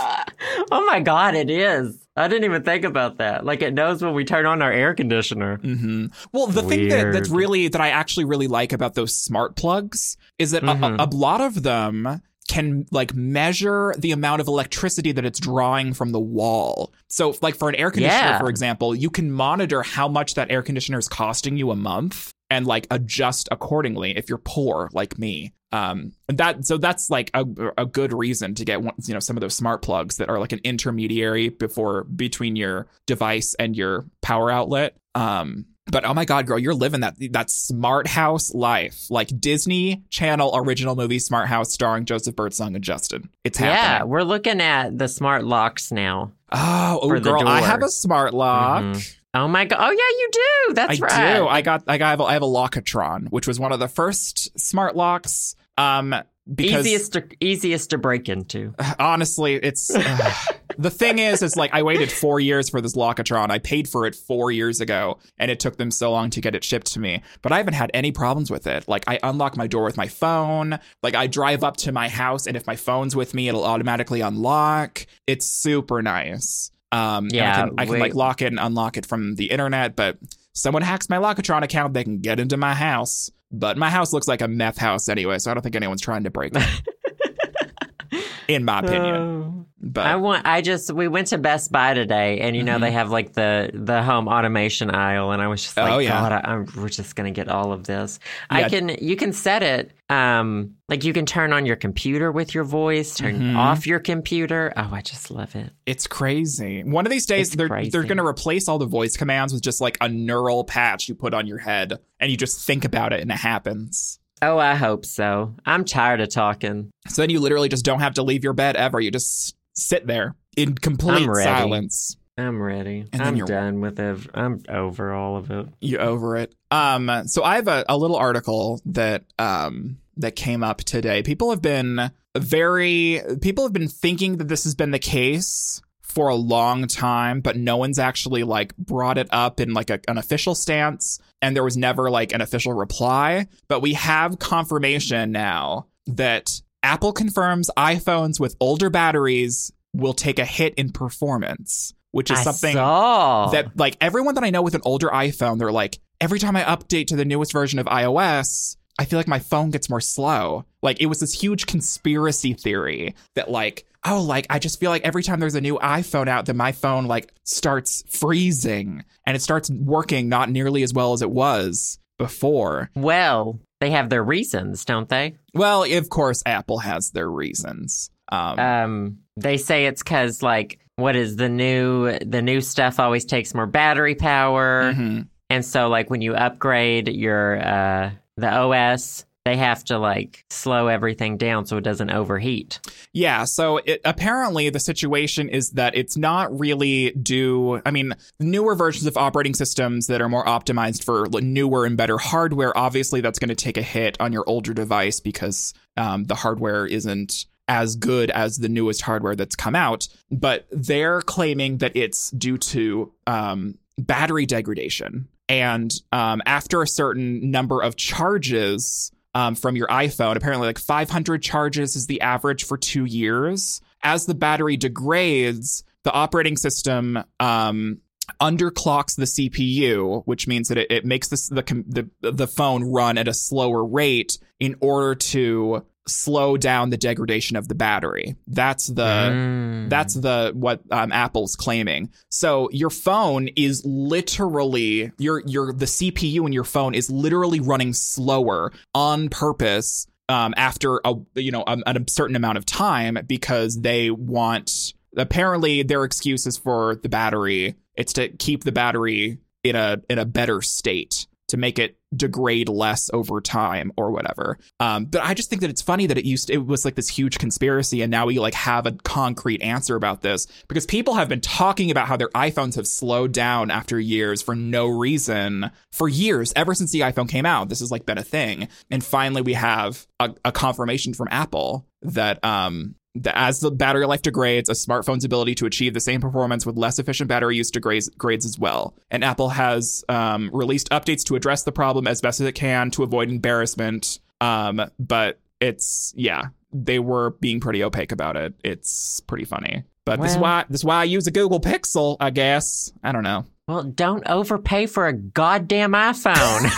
Speaker 1: oh my God, it is. I didn't even think about that. Like it knows when we turn on our air conditioner.
Speaker 2: hmm Well, the thing that, that's really that I actually really like about those smart plugs is that a-
Speaker 1: Mhm.
Speaker 2: a, a lot of them can like measure the amount of electricity that it's drawing from the wall. So, like for an air conditioner,
Speaker 1: Yeah.
Speaker 2: for example, you can monitor how much that air conditioner is costing you a month and like adjust accordingly if you're poor like me. Um, and that so that's like a, a good reason to get one, you know some of those smart plugs that are like an intermediary before between your device and your power outlet. Um, but oh my god, girl, you're living that that smart house life, like Disney Channel original movie Smart House starring Joseph Birdsong and Justin. It's happening.
Speaker 1: Yeah, we're looking at the smart locks now.
Speaker 2: Oh, oh girl, I have a smart lock.
Speaker 1: Mhm. Oh my God. Oh, yeah, you do. That's
Speaker 2: I
Speaker 1: right.
Speaker 2: I do. I got. I got. I have a, I have a Lockitron, which was one of the first smart locks. Um, because
Speaker 1: easiest to, easiest to break into.
Speaker 2: honestly, it's uh, the thing is, is like I waited four years for this Lockitron. I paid for it four years ago, and it took them so long to get it shipped to me. But I haven't had any problems with it. Like I unlock my door with my phone. Like I drive up to my house, and if my phone's with me, it'll automatically unlock. It's super nice. Um,
Speaker 1: Yeah,
Speaker 2: I can, I can like lock it and unlock it from the internet, but someone hacks my Lockitron account, they can get into my house. But my house looks like a meth house anyway, so I don't think anyone's trying to break it. In my opinion.
Speaker 1: Oh.
Speaker 2: But
Speaker 1: I want. I just we went to Best Buy today, and you know
Speaker 2: Mhm.
Speaker 1: they have like the the home automation aisle, and I was just like,
Speaker 2: Oh, yeah.
Speaker 1: God, I, I'm, we're just gonna get all of this. I can. You can set it. Um, like you can turn on your computer with your voice, turn
Speaker 2: Mhm.
Speaker 1: off your computer. Oh, I just love it.
Speaker 2: it's crazy. One of these days
Speaker 1: It's
Speaker 2: they're
Speaker 1: crazy.
Speaker 2: they're gonna replace all the voice commands with just like a neural patch you put on your head and you just think about it and it happens.
Speaker 1: Oh, I hope so. I'm tired of talking.
Speaker 2: So then you literally just don't have to leave your bed ever. You just sit there in complete
Speaker 1: I'm
Speaker 2: silence.
Speaker 1: I'm ready.
Speaker 2: And
Speaker 1: I'm done with it. I'm over all of it.
Speaker 2: you over it. Um, so I have a, a little article that um that came up today. People have been very people have been thinking that this has been the case for a long time, but no one's actually like brought it up in like a, an official stance, and there was never like an official reply. But we have confirmation now that Apple confirms iPhones with older batteries will take a hit in performance, which is
Speaker 1: I
Speaker 2: something
Speaker 1: saw.
Speaker 2: that like everyone that I know with an older iPhone, they're like, every time I update to the newest version of iOS, I feel like my phone gets more slow. Like it was this huge conspiracy theory that like, oh, like I just feel like every time there's a new iPhone out, that my phone like starts freezing and it starts working not nearly as well as it was before.
Speaker 1: well, they have their reasons, don't they?
Speaker 2: Well, of course, Apple has their reasons. Um,
Speaker 1: Um, they say it's because like what is the new the new stuff always takes more battery power,
Speaker 2: mhm.
Speaker 1: and so like when you upgrade your uh the OS, they have to like slow everything down so it doesn't overheat.
Speaker 2: Yeah, so it, apparently the situation is that it's not really due. I mean, newer versions of operating systems that are more optimized for newer and better hardware, obviously that's going to take a hit on your older device because um, the hardware isn't as good as the newest hardware that's come out, but they're claiming that it's due to um, battery degradation. And um, after a certain number of charges um, from your iPhone, apparently like 500 charges is the average for two years. As the battery degrades, the operating system um, underclocks the CPU, which means that it, it makes this, the, the the phone run at a slower rate in order to slow down the degradation of the battery. That's the
Speaker 1: Mm.
Speaker 2: that's the what um, Apple's claiming. So your phone is literally your your the CPU in your phone is literally running slower on purpose um, after a you know a, a certain amount of time because they want apparently their excuse is for the battery. It's to keep the battery in a in a better state to make it degrade less over time or whatever. Um, but I just think that it's funny that it used it was like this huge conspiracy, and now we like have a concrete answer about this because people have been talking about how their iPhones have slowed down after years for no reason for years ever since the iPhone came out. This has like been a thing, and finally we have a, a confirmation from Apple that um as the battery life degrades, a smartphone's ability to achieve the same performance with less efficient battery use degrades, degrades as well. And Apple has um, released updates to address the problem as best as it can to avoid embarrassment. Um, but it's yeah, they were being pretty opaque about it. It's pretty funny. But this is why this is why I use a Google Pixel, I guess. I don't know.
Speaker 1: Well, don't overpay for a goddamn iPhone.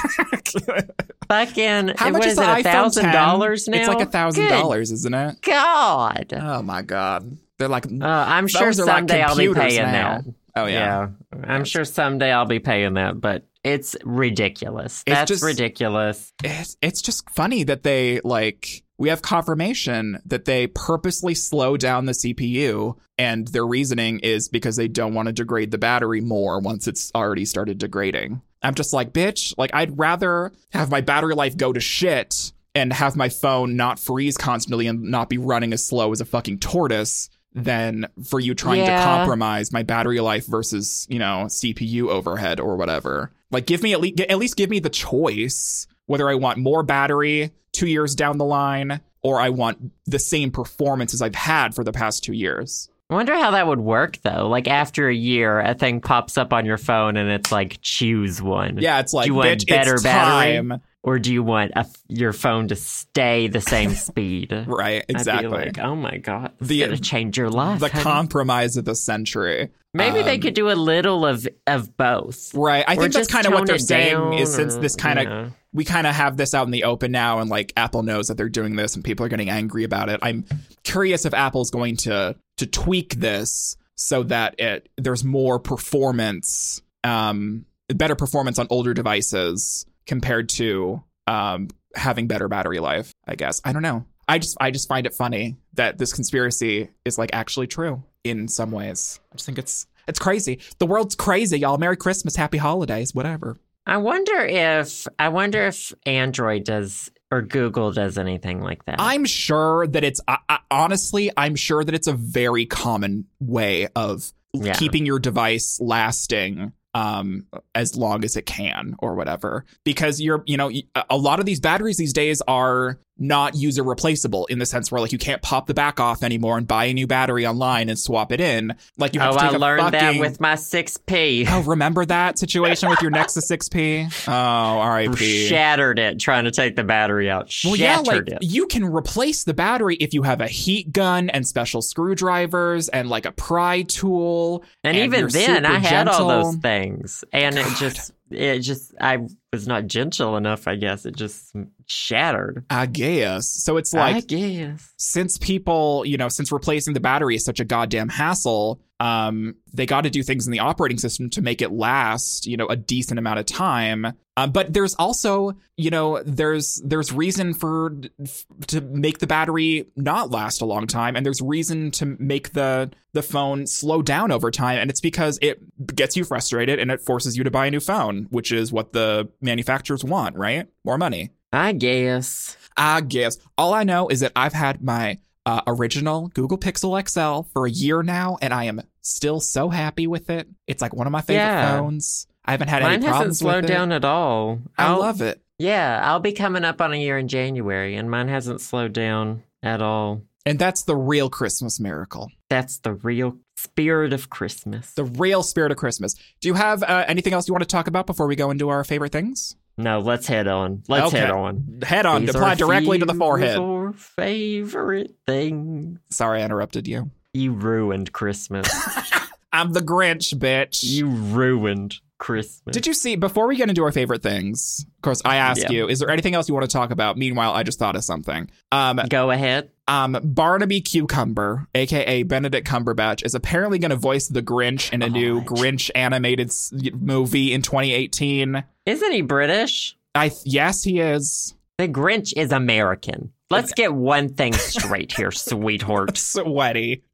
Speaker 1: Fucking,
Speaker 2: How much
Speaker 1: what
Speaker 2: is
Speaker 1: is it? A thousand dollars now.
Speaker 2: It's like a thousand dollars, isn't it?
Speaker 1: God.
Speaker 2: Oh my god. They're like
Speaker 1: Uh, I'm sure
Speaker 2: are like
Speaker 1: someday I'll be paying
Speaker 2: now.
Speaker 1: that.
Speaker 2: Oh yeah.
Speaker 1: I'm sure someday I'll be paying that, but it's ridiculous.
Speaker 2: It's
Speaker 1: That's
Speaker 2: just-
Speaker 1: ridiculous.
Speaker 2: it's it's just funny that they like we have confirmation that they purposely slow down the CPU and their reasoning is because they don't want to degrade the battery more once it's already started degrading. I'm just like, bitch, like I'd rather have my battery life go to shit and have my phone not freeze constantly and not be running as slow as a fucking tortoise than for you trying to compromise my battery life versus, you know, CPU overhead or whatever. Like give me at least at least give me the choice whether I want more battery 2 years down the line or I want the same performance as I've had for the past 2 years.
Speaker 1: I wonder how that would work though. Like after a year, a thing pops up on your phone and it's like choose one.
Speaker 2: Yeah, it's like
Speaker 1: you want
Speaker 2: bitch,
Speaker 1: better battery?
Speaker 2: time.
Speaker 1: Or do you want a, your phone to stay the same speed?
Speaker 2: Right, exactly.
Speaker 1: Like, oh my god, it's
Speaker 2: The-
Speaker 1: gonna change your life.
Speaker 2: the
Speaker 1: honey."
Speaker 2: compromise of the century.
Speaker 1: Maybe they
Speaker 2: um,
Speaker 1: could do a little of of both.
Speaker 2: Right. I
Speaker 1: Or
Speaker 2: think that's kind of what they're saying is since
Speaker 1: or,
Speaker 2: this kind of
Speaker 1: you know.
Speaker 2: we kind of have this out in the open now and like Apple knows that they're doing this and people are getting angry about it. I'm curious if Apple's going to to tweak this so that it there's more performance um better performance on older devices compared to um having better battery life, I guess. I don't know. I just I just find it funny that this conspiracy is like actually true in some ways. I just think it's it's crazy. The world's crazy, y'all. Merry Christmas, happy holidays, whatever.
Speaker 1: I wonder if I wonder if Android does or Google does anything like that.
Speaker 2: I'm sure that it's I, I, honestly, I'm sure that it's a very common way of
Speaker 1: Yeah.
Speaker 2: keeping your device lasting um as long as it can or whatever. Because you're you know a lot of these batteries these days are not user replaceable in the sense where like you can't pop the back off anymore and buy a new battery online and swap it in like you have
Speaker 1: oh,
Speaker 2: to take
Speaker 1: I learned that with my 6P.
Speaker 2: Oh, remember that situation with your Nexus 6P? Oh, RIP.
Speaker 1: Shattered it trying to take the battery out.
Speaker 2: Well, yeah, like
Speaker 1: Shattered it.
Speaker 2: you can replace the battery if you have a heat gun and special screwdrivers and like a pry tool.
Speaker 1: And,
Speaker 2: and
Speaker 1: even then, I had all those things, and it just, it just, I was not gentle enough. I guess it just shattered.
Speaker 2: I guess. So it's like, I
Speaker 1: guess.
Speaker 2: since people, you know, since replacing the battery is such a goddamn hassle, um, they got to do things in the operating system to make it last, you know, a decent amount of time. Um, but there's also, you know, there's there's reason for f- to make the battery not last a long time, and there's reason to make the the phone slow down over time, and it's because it gets you frustrated and it forces you to buy a new phone, which is what the manufacturers want, right? More money.
Speaker 1: I guess.
Speaker 2: I guess. All I know is that I've had my uh, original Google Pixel XL for a year now, and I am still so happy with it. It's like one of my favorite
Speaker 1: Yeah.
Speaker 2: phones. I haven't had
Speaker 1: Mine
Speaker 2: any problems.
Speaker 1: Mine
Speaker 2: hasn't slowed
Speaker 1: down at all.
Speaker 2: I
Speaker 1: I'll-
Speaker 2: love it.
Speaker 1: Yeah, I'll be coming up on a year in January, and mine hasn't slowed down at all.
Speaker 2: And that's the real Christmas miracle.
Speaker 1: That's the real spirit of Christmas.
Speaker 2: The real spirit of Christmas. Do you have uh, anything else you want to talk about before we go into our favorite things?
Speaker 1: no, let's head on. Let's
Speaker 2: Okay.
Speaker 1: head on.
Speaker 2: Head on,
Speaker 1: These
Speaker 2: apply directly to the forehead.
Speaker 1: of our favorite thing.
Speaker 2: Sorry, I interrupted you.
Speaker 1: You ruined Christmas.
Speaker 2: I'm the Grinch, bitch.
Speaker 1: you ruined Christmas.
Speaker 2: Did you see, before we get into our favorite things, of course, I ask
Speaker 1: Yeah.
Speaker 2: you, is there anything else you want to talk about? Meanwhile, I just thought of something. Um,
Speaker 1: Go ahead.
Speaker 2: um, Barnaby Cucumber, aka Benedict Cumberbatch, is apparently going to voice the Grinch in a new
Speaker 1: God.
Speaker 2: Grinch animated s- movie in 2018.
Speaker 1: Isn't he British?
Speaker 2: I yes, he is.
Speaker 1: The Grinch is American. Let's get one thing straight here, sweetheart.
Speaker 2: Sweaty.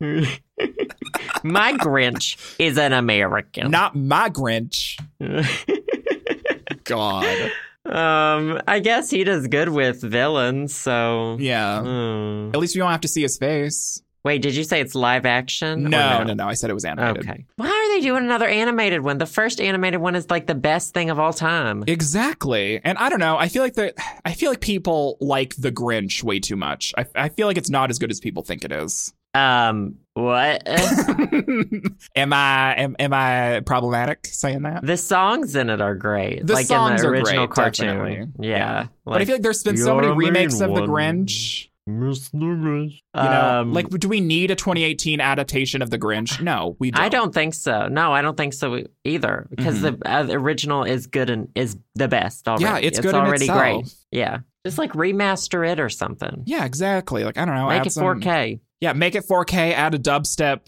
Speaker 1: My Grinch is an American.
Speaker 2: Not my Grinch. God.
Speaker 1: um, I guess he does good with villains, so.
Speaker 2: Yeah.
Speaker 1: Hmm.
Speaker 2: At least we don't have to see his face.
Speaker 1: Wait, did you say it's live action? or
Speaker 2: No, no, no. I said it was animated.
Speaker 1: Okay. Why are they doing another animated one? The first animated one is like the best thing of all time.
Speaker 2: Exactly. And I don't know. I feel like the I feel like people like the Grinch way too much. I, I feel like it's not as good as people think it is.
Speaker 1: Um, what?
Speaker 2: am I am, am I problematic saying that?
Speaker 1: the songs in it are great.
Speaker 2: The
Speaker 1: like
Speaker 2: songs
Speaker 1: in
Speaker 2: are
Speaker 1: the original
Speaker 2: great,
Speaker 1: cartoon.
Speaker 2: definitely.
Speaker 1: Yeah.
Speaker 2: Yeah. but I feel like there's been so many remakes
Speaker 1: main
Speaker 2: of the. Grinch.
Speaker 1: Mr. Grinch.
Speaker 2: You know,
Speaker 1: Um,
Speaker 2: like do we need a 2018 adaptation of the Grinch? No, we don't.
Speaker 1: I don't think so. No, I don't think so either. Because the uh, the original is good and is the best already.
Speaker 2: Mm-hmm. Yeah, it's good
Speaker 1: already
Speaker 2: itself.
Speaker 1: great. Yeah, just like remaster it or something.
Speaker 2: Yeah, exactly. Like I don't know.
Speaker 1: Make
Speaker 2: add
Speaker 1: it
Speaker 2: some-
Speaker 1: 4K.
Speaker 2: Yeah, make it 4K. Add a dubstep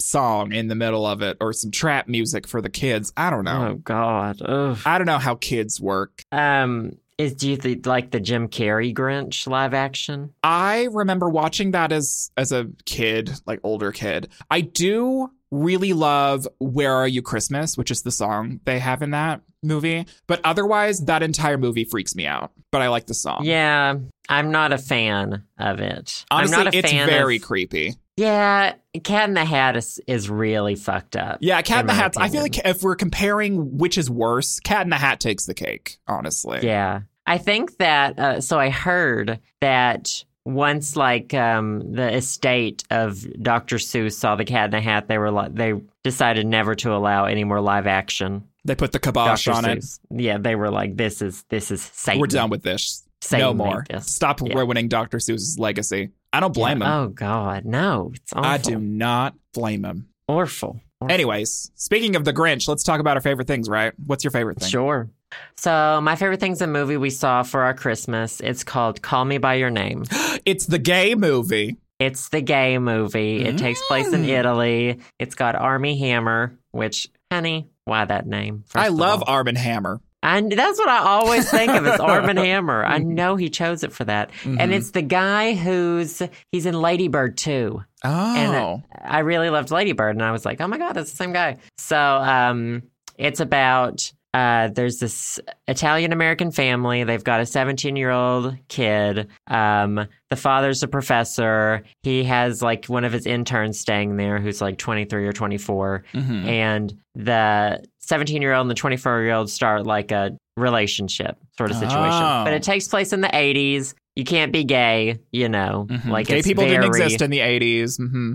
Speaker 2: song in the middle of it, or some trap music for the kids. I don't know.
Speaker 1: Oh God. Ugh.
Speaker 2: I don't know how kids work.
Speaker 1: Um, is do you think like the Jim Carrey Grinch live action?
Speaker 2: I remember watching that as as a kid, like older kid. I do really love "Where Are You Christmas," which is the song they have in that movie. But otherwise, that entire movie freaks me out. But I like the song.
Speaker 1: Yeah, I'm not a fan of it.
Speaker 2: honestly,
Speaker 1: I'm not a
Speaker 2: it's
Speaker 1: fan
Speaker 2: very
Speaker 1: of,
Speaker 2: creepy.
Speaker 1: Yeah, Cat in the Hat is, is really fucked up.
Speaker 2: Yeah, Cat in the Hat. I feel like if we're comparing which is worse, Cat in the Hat takes the cake. Honestly.
Speaker 1: Yeah. I think that, uh, so I heard that once like um, the estate of Dr. Seuss saw the cat in the hat, they were like, they decided never to allow any more live action.
Speaker 2: They put the kibosh
Speaker 1: Dr.
Speaker 2: on it.
Speaker 1: Yeah, they were like, this is, this is Satan.
Speaker 2: We're done with this.
Speaker 1: Satan
Speaker 2: no more.
Speaker 1: this.
Speaker 2: Stop
Speaker 1: Yeah.
Speaker 2: ruining Dr. Seuss's legacy. I don't blame him.
Speaker 1: Oh God, no. It's awful.
Speaker 2: I do not blame him.
Speaker 1: Awful.
Speaker 2: Anyways, speaking of the Grinch, let's talk about our favorite things, right? What's your favorite thing?
Speaker 1: Sure. So my favorite thing's a movie we saw for our Christmas. It's called Call Me by Your Name.
Speaker 2: It's the gay movie.
Speaker 1: It's the gay movie. It takes place in
Speaker 2: Mm.
Speaker 1: Italy. It's got Armie Hammer, which, honey, why that name?
Speaker 2: I love? Arm and Hammer.
Speaker 1: And that's what I always think of. It's Arm and Hammer. I know he chose it for that. And
Speaker 2: Mhm.
Speaker 1: it's the guy who's he's in Lady Bird too.
Speaker 2: Oh.
Speaker 1: And I really loved Lady Bird, and I was like, oh my god, that's the same guy. So um, it's about uh, there's this Italian American family. They've got a 17 year old kid. Um, the father's a professor. He has like one of his interns staying there who's like 23 or 24.
Speaker 2: Mhm.
Speaker 1: And the 17 year old and the 24 year old start like a relationship sort of situation.
Speaker 2: Oh.
Speaker 1: But it takes place in the 80s. You can't be gay, you know.
Speaker 2: Mhm.
Speaker 1: Like
Speaker 2: gay people didn't exist in the 80s. hmm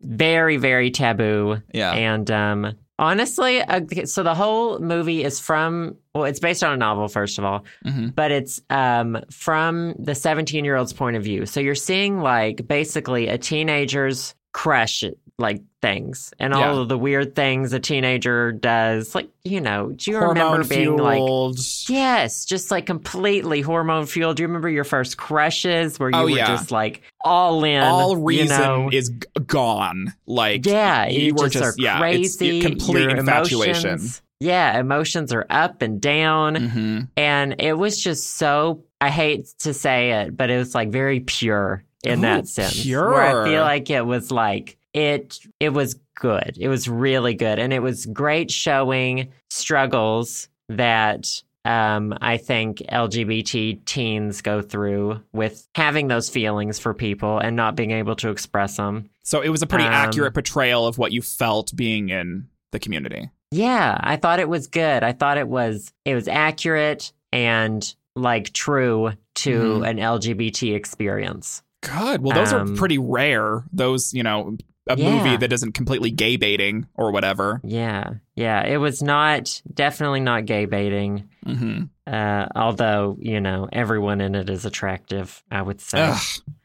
Speaker 1: very very taboo
Speaker 2: Yeah.
Speaker 1: and um honestly uh, so the whole movie is from well it's based on a novel first of all
Speaker 2: hmm
Speaker 1: but it's um from the 17 year old's point of view. So you're seeing like basically a teenager's crush like things and all
Speaker 2: Yeah.
Speaker 1: of the weird things a teenager does like you know do you remember
Speaker 2: Hormone
Speaker 1: being like. Yes, just like completely hormone fueled. Do you remember your first crushes where you
Speaker 2: Oh,
Speaker 1: were
Speaker 2: yeah.
Speaker 1: just like all in?
Speaker 2: All
Speaker 1: you
Speaker 2: reason
Speaker 1: know?
Speaker 2: is gone. Like,
Speaker 1: Yeah,
Speaker 2: you
Speaker 1: you,
Speaker 2: were
Speaker 1: just,
Speaker 2: just- yeah, it's
Speaker 1: crazy.
Speaker 2: complete
Speaker 1: Your
Speaker 2: infatuation.
Speaker 1: emotions- yeah, emotions are up and down,
Speaker 2: hmm
Speaker 1: and it was just so. I hate to say it, but it was like very pure in
Speaker 2: Ooh,
Speaker 1: that sense. Where I feel like it was like it. It was good. It was really good, and it was great showing struggles that. Um, I think LGBT teens go through with having those feelings for people and not being able to express them.
Speaker 2: So it was a pretty
Speaker 1: Um,
Speaker 2: accurate portrayal of what you felt being in the community.
Speaker 1: Yeah, I thought it was good. I thought it was it was accurate and like true to
Speaker 2: Mhm.
Speaker 1: an LGBT experience.
Speaker 2: Good. Well, those
Speaker 1: Um,
Speaker 2: are pretty rare. Those, you know, a
Speaker 1: Yeah.
Speaker 2: movie that isn't completely gay baiting or whatever.
Speaker 1: Yeah, yeah. It was not definitely not gay baiting.
Speaker 2: hmm
Speaker 1: Uh, although you know everyone in it is attractive, I would say.
Speaker 2: Ugh,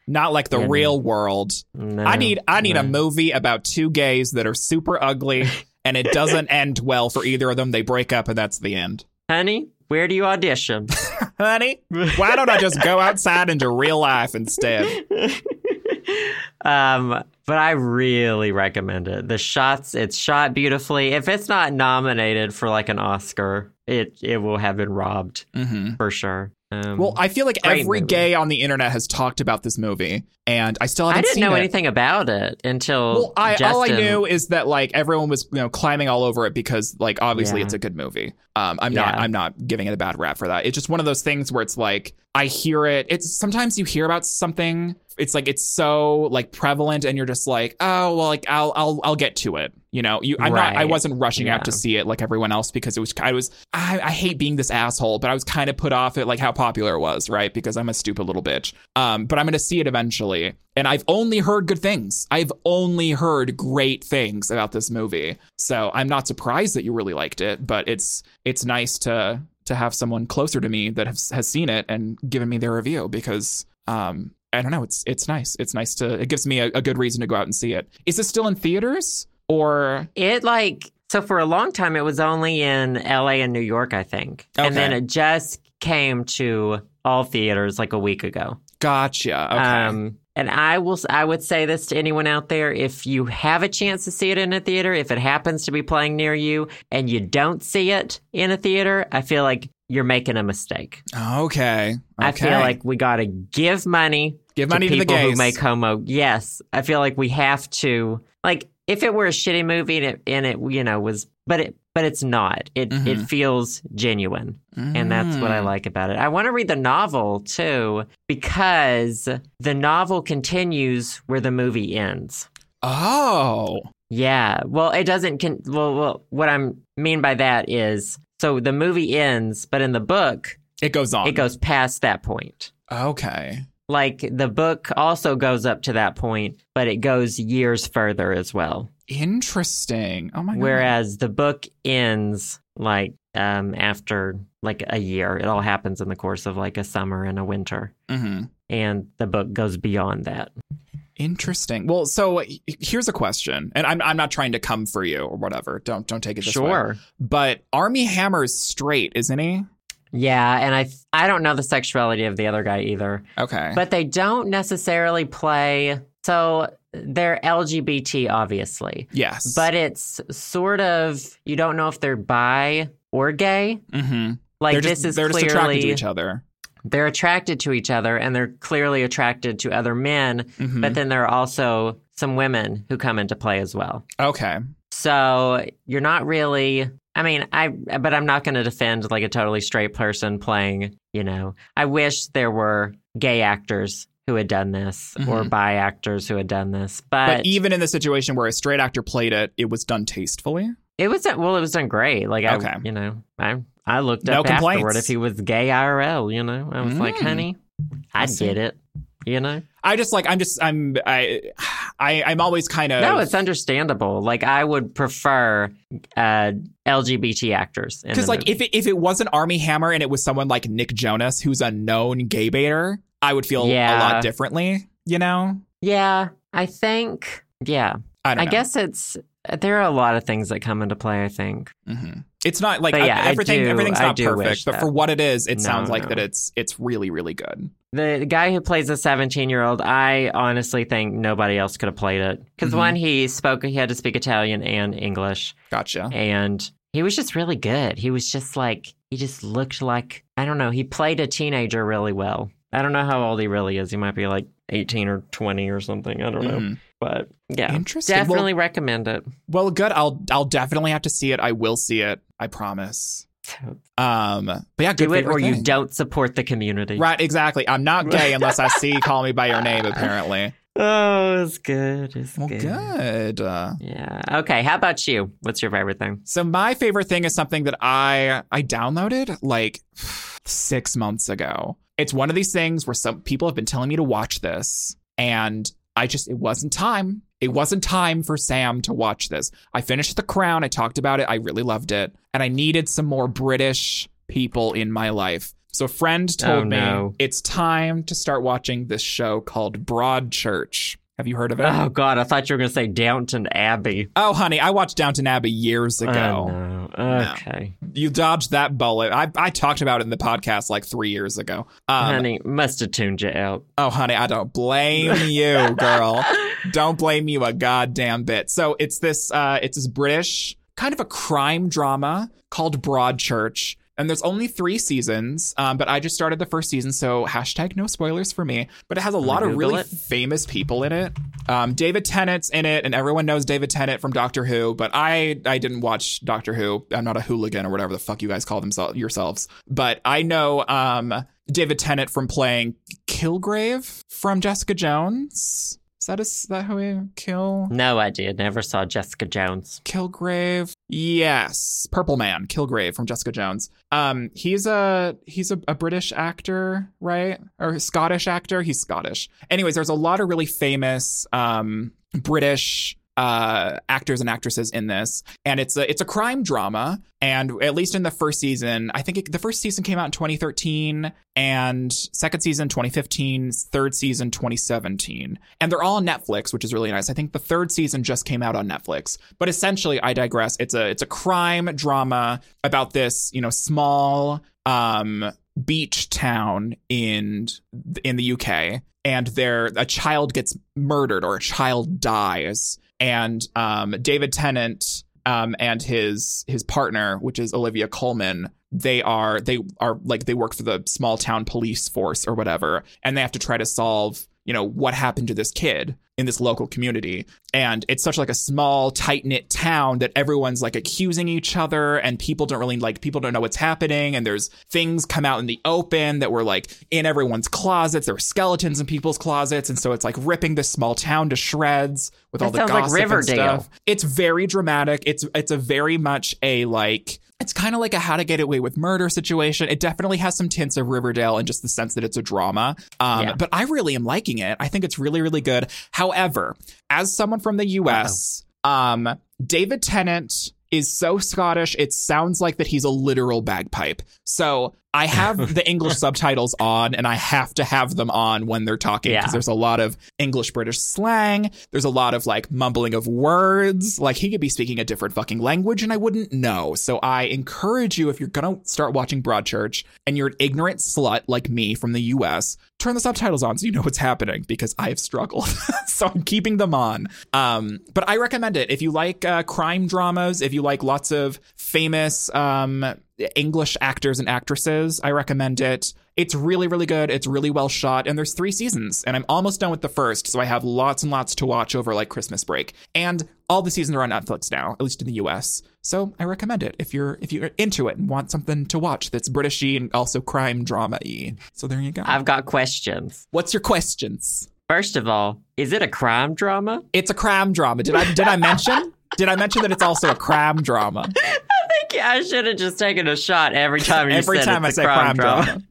Speaker 2: not like the
Speaker 1: no.
Speaker 2: real world.
Speaker 1: No,
Speaker 2: I need I need a movie about two gays that are super ugly and it doesn't end well for either of them. They break up and that's the end.
Speaker 1: honey. Where do you audition?
Speaker 2: Honey, why don't I just go outside into real life instead?
Speaker 1: um, but I really recommend it. The shots, it's shot beautifully. If it's not nominated for like an Oscar, it it will have been robbed
Speaker 2: hmm
Speaker 1: for sure. Um,
Speaker 2: Well, I feel like every
Speaker 1: movie.
Speaker 2: gay on the internet has talked about this movie, and I still haven't I
Speaker 1: didn't
Speaker 2: seen
Speaker 1: know
Speaker 2: it.
Speaker 1: anything about it until
Speaker 2: Well, I, all I knew is that like everyone was you know climbing all over it because like obviously
Speaker 1: Yeah.
Speaker 2: it's a good movie. Um, I'm not I'm not giving it a bad rap for that. It's just one of those things where it's like I hear it. It's sometimes you hear about something. It's like it's so like prevalent, and you're just like, oh well, like I'll I'll I'll get to it. You know, you I'm not I wasn't rushing out to see it like everyone else because it was I was I, I hate being this asshole, but I was kind of put off at like how popular it was, right? Because I'm a stupid little bitch. Um, but I'm gonna see it eventually, and I've only heard good things. I've only heard great things about this movie, so I'm not surprised that you really liked it. But it's it's nice to to have someone closer to me that has, has seen it and given me their review because um I don't know it's it's nice it's nice to it gives me a, a good reason to go out and see it. Is this still in theaters or
Speaker 1: It like so for a long time it was only in LA and New York, I think. And then it just came to all theaters like a week ago.
Speaker 2: gotcha? Okay.
Speaker 1: Um and I will I would say this to anyone out there if you have a chance to see it in a theater, if it happens to be playing near you and you don't see it in a theater, I feel like you're making a mistake.
Speaker 2: okay.
Speaker 1: I feel like we got to give money
Speaker 2: give money
Speaker 1: to
Speaker 2: to,
Speaker 1: people who make homo. Yes, I feel like we have to. Like, if it were a shitty movie and it, and it you know, was, but it, but it's not. It, it
Speaker 2: Mhm.
Speaker 1: feels genuine, and that's what I
Speaker 2: Mm.
Speaker 1: like about it. I want to read the novel too because the novel continues where the movie ends.
Speaker 2: Oh.
Speaker 1: Yeah. Well, it doesn't. Con- well, well, what I mean by that is, so the movie ends, but in the book,
Speaker 2: It goes on.
Speaker 1: it goes past that point.
Speaker 2: Okay.
Speaker 1: like the book also goes up to that point, but it goes years further as well.
Speaker 2: Interesting. Oh my god.
Speaker 1: Whereas the book ends like um after like a year. It all happens in the course of like a summer and a winter.
Speaker 2: hmm
Speaker 1: And the book goes beyond that.
Speaker 2: Interesting. Well, so here's a question, and I'm I'm not trying to come for you or whatever. Don't don't take it this way.
Speaker 1: Sure.
Speaker 2: But Armie Hammer's straight, isn't he?
Speaker 1: Yeah, and I I don't know the sexuality of the other guy either.
Speaker 2: Okay.
Speaker 1: But they don't necessarily play so they're LGBT obviously.
Speaker 2: yes.
Speaker 1: But it's sort of you don't know if they're bi or gay.
Speaker 2: hmm
Speaker 1: Like
Speaker 2: they're
Speaker 1: this
Speaker 2: just
Speaker 1: is
Speaker 2: they're
Speaker 1: clearly
Speaker 2: just attracted to each other.
Speaker 1: they're attracted to each other and they're clearly attracted to other men,
Speaker 2: Mhm.
Speaker 1: but then there are also some women who come into play as well.
Speaker 2: okay.
Speaker 1: So you're not really. I mean, I but I'm not going to defend like a totally straight person playing. You know, I wish there were gay actors who had done this or
Speaker 2: Mhm.
Speaker 1: bi actors who had done this,
Speaker 2: But
Speaker 1: but,
Speaker 2: even in the situation where a straight actor played it, it was done tastefully.
Speaker 1: it was well, it was done great. Like I, you know, I I looked
Speaker 2: No
Speaker 1: up afterward if he was gay IRL. You know, I was like,
Speaker 2: Mm.
Speaker 1: honey, I
Speaker 2: see.
Speaker 1: get it. You know.
Speaker 2: I just like I'm just I'm I, I I'm always kind of
Speaker 1: No, it's understandable. Like I would prefer uh, LGBT actors
Speaker 2: because like
Speaker 1: movie.
Speaker 2: if it, if it wasn't Armie Hammer and it was someone like Nick Jonas who's a known gay baiter, I would feel a lot differently. You know,
Speaker 1: yeah, I think yeah.
Speaker 2: I don't
Speaker 1: I guess it's there are a lot of things that come into play. I think.
Speaker 2: hmm It's not like
Speaker 1: yeah, I
Speaker 2: everything.
Speaker 1: do-
Speaker 2: everything's not perfect, but
Speaker 1: that.
Speaker 2: for what it is, it
Speaker 1: No,
Speaker 2: sounds like
Speaker 1: no.
Speaker 2: that it's it's really really good.
Speaker 1: The, the guy who plays the 17 year old, I honestly think nobody else could have played it. Because
Speaker 2: Mhm.
Speaker 1: one, he spoke, he had to speak Italian and English,
Speaker 2: Gotcha.
Speaker 1: and he was just really good. He was just like, he just looked like, I don't know, he played a teenager really well. I don't know how old he really is. He might be like 18 or 20 or something. I don't know.
Speaker 2: Mhm.
Speaker 1: But yeah,
Speaker 2: Interesting. Well-
Speaker 1: definitely recommend it.
Speaker 2: Well, good. I'll I'll definitely have to see it. I will see it. I promise. Um, but yeah, good
Speaker 1: Do it
Speaker 2: favorite
Speaker 1: or you don't support the community.
Speaker 2: Right, exactly. I'm not gay unless I see "Call Me by Your Name." Apparently.
Speaker 1: Oh, it's good. It's
Speaker 2: Well,
Speaker 1: good.
Speaker 2: good. Uh,
Speaker 1: Yeah. Okay. How about you? What's your favorite thing?
Speaker 2: so my favorite thing is something that I I downloaded like six months ago. It's one of these things where some people have been telling me to watch this, and I just it wasn't time. It wasn't time for Sam to watch this. I finished The Crown. I talked about it. I really loved it, and I needed some more British people in my life. So a friend told
Speaker 1: Oh,
Speaker 2: me it's time to start watching this show called Broadchurch. Have you heard of it?
Speaker 1: Oh God, I thought you were gonna say Downton Abbey.
Speaker 2: oh, honey, I watched Downton Abbey years ago.
Speaker 1: Oh, no. Okay,
Speaker 2: You dodged that bullet. I, I talked about it in the podcast like three years ago. Um,
Speaker 1: honey, must have tuned you out.
Speaker 2: Oh, honey, I don't blame you, girl. don't blame you a goddamn bit. So it's this, uh, it's this British kind of a crime drama called Broadchurch. And there's only three seasons, um, but I just started the first season, so hashtag no spoilers for me. But it has a lot of
Speaker 1: Google
Speaker 2: really
Speaker 1: it.
Speaker 2: famous people in it. Um, David Tennant's in it, and everyone knows David Tennant from Doctor Who. But I, I didn't watch Doctor Who. I'm not a hooligan or whatever the fuck you guys call themselves yourselves. But I know um, David Tennant from playing Kilgrave from Jessica Jones. Is that is that who he kill
Speaker 1: No idea. Never saw Jessica Jones.
Speaker 2: Kilgrave? Yes, Purple Man, Kilgrave from Jessica Jones. Um, he's a he's a, a British actor, right? Or a Scottish actor. He's Scottish. Anyways, there's a lot of really famous um British uh actors and actresses in this and it's a it's a crime drama and at least in the first season i think it, the first season came out in 2013 and second season 2015 third season 2017 and they're all on netflix which is really nice. I think the third season just came out on netflix. But essentially i digress. It's a it's a crime drama about this you know small um beach town in in the uk and there a child gets murdered or a child dies. And um, David Tennant um, and his his partner, which is Olivia Colman, they are they are like they work for the small town police force or whatever, and they have to try to solve you know what happened to this kid in this local community. And it's such like a small tight knit town that everyone's like accusing each other and people don't really like people don't know what's happening and there's things come out in the open that were like in everyone's closets. There were skeletons in people's closets and so it's like ripping this small town to shreds with all the
Speaker 1: sounds like
Speaker 2: gossip and stuff. It's very dramatic. It's it's a very much a like it's kind of like a how to get away with murder situation. It definitely has some tints of Riverdale in just the sense that it's a drama. Um,
Speaker 1: Yeah.
Speaker 2: But I really am liking it. I think it's really, really good. However, as someone from the US, um, David Tennant is so Scottish, it sounds like that he's a literal bagpipe. So I have the English subtitles on and I have to have them on when they're talking because
Speaker 1: Yeah.
Speaker 2: there's a lot of English British slang. There's a lot of like mumbling of words. Like he could be speaking a different fucking language and I wouldn't know. So I encourage you if you're going to start watching Broadchurch and you're an ignorant slut like me from the US, turn the subtitles on so you know what's happening because I have struggled. so I'm keeping them on. Um, but I recommend it if you like uh, crime dramas, if you like lots of famous um, English actors and actresses. I recommend it. It's really, really good. It's really well shot, and there's three seasons, and I'm almost done with the first, so I have lots and lots to watch over like Christmas break. And all the seasons are on Netflix now, at least in the U.S. So I recommend it if you're if you're into it and want something to watch that's Britishy and also crime drama y. So there you go.
Speaker 1: I've got questions.
Speaker 2: What's your questions?
Speaker 1: First of all, is it a crime drama?
Speaker 2: It's a crime drama. Did I did I mention? Did I mention that it's also a crime drama?
Speaker 1: I think I should have just taken a shot every time you
Speaker 2: Every
Speaker 1: said
Speaker 2: time I
Speaker 1: it's a
Speaker 2: say crime drama.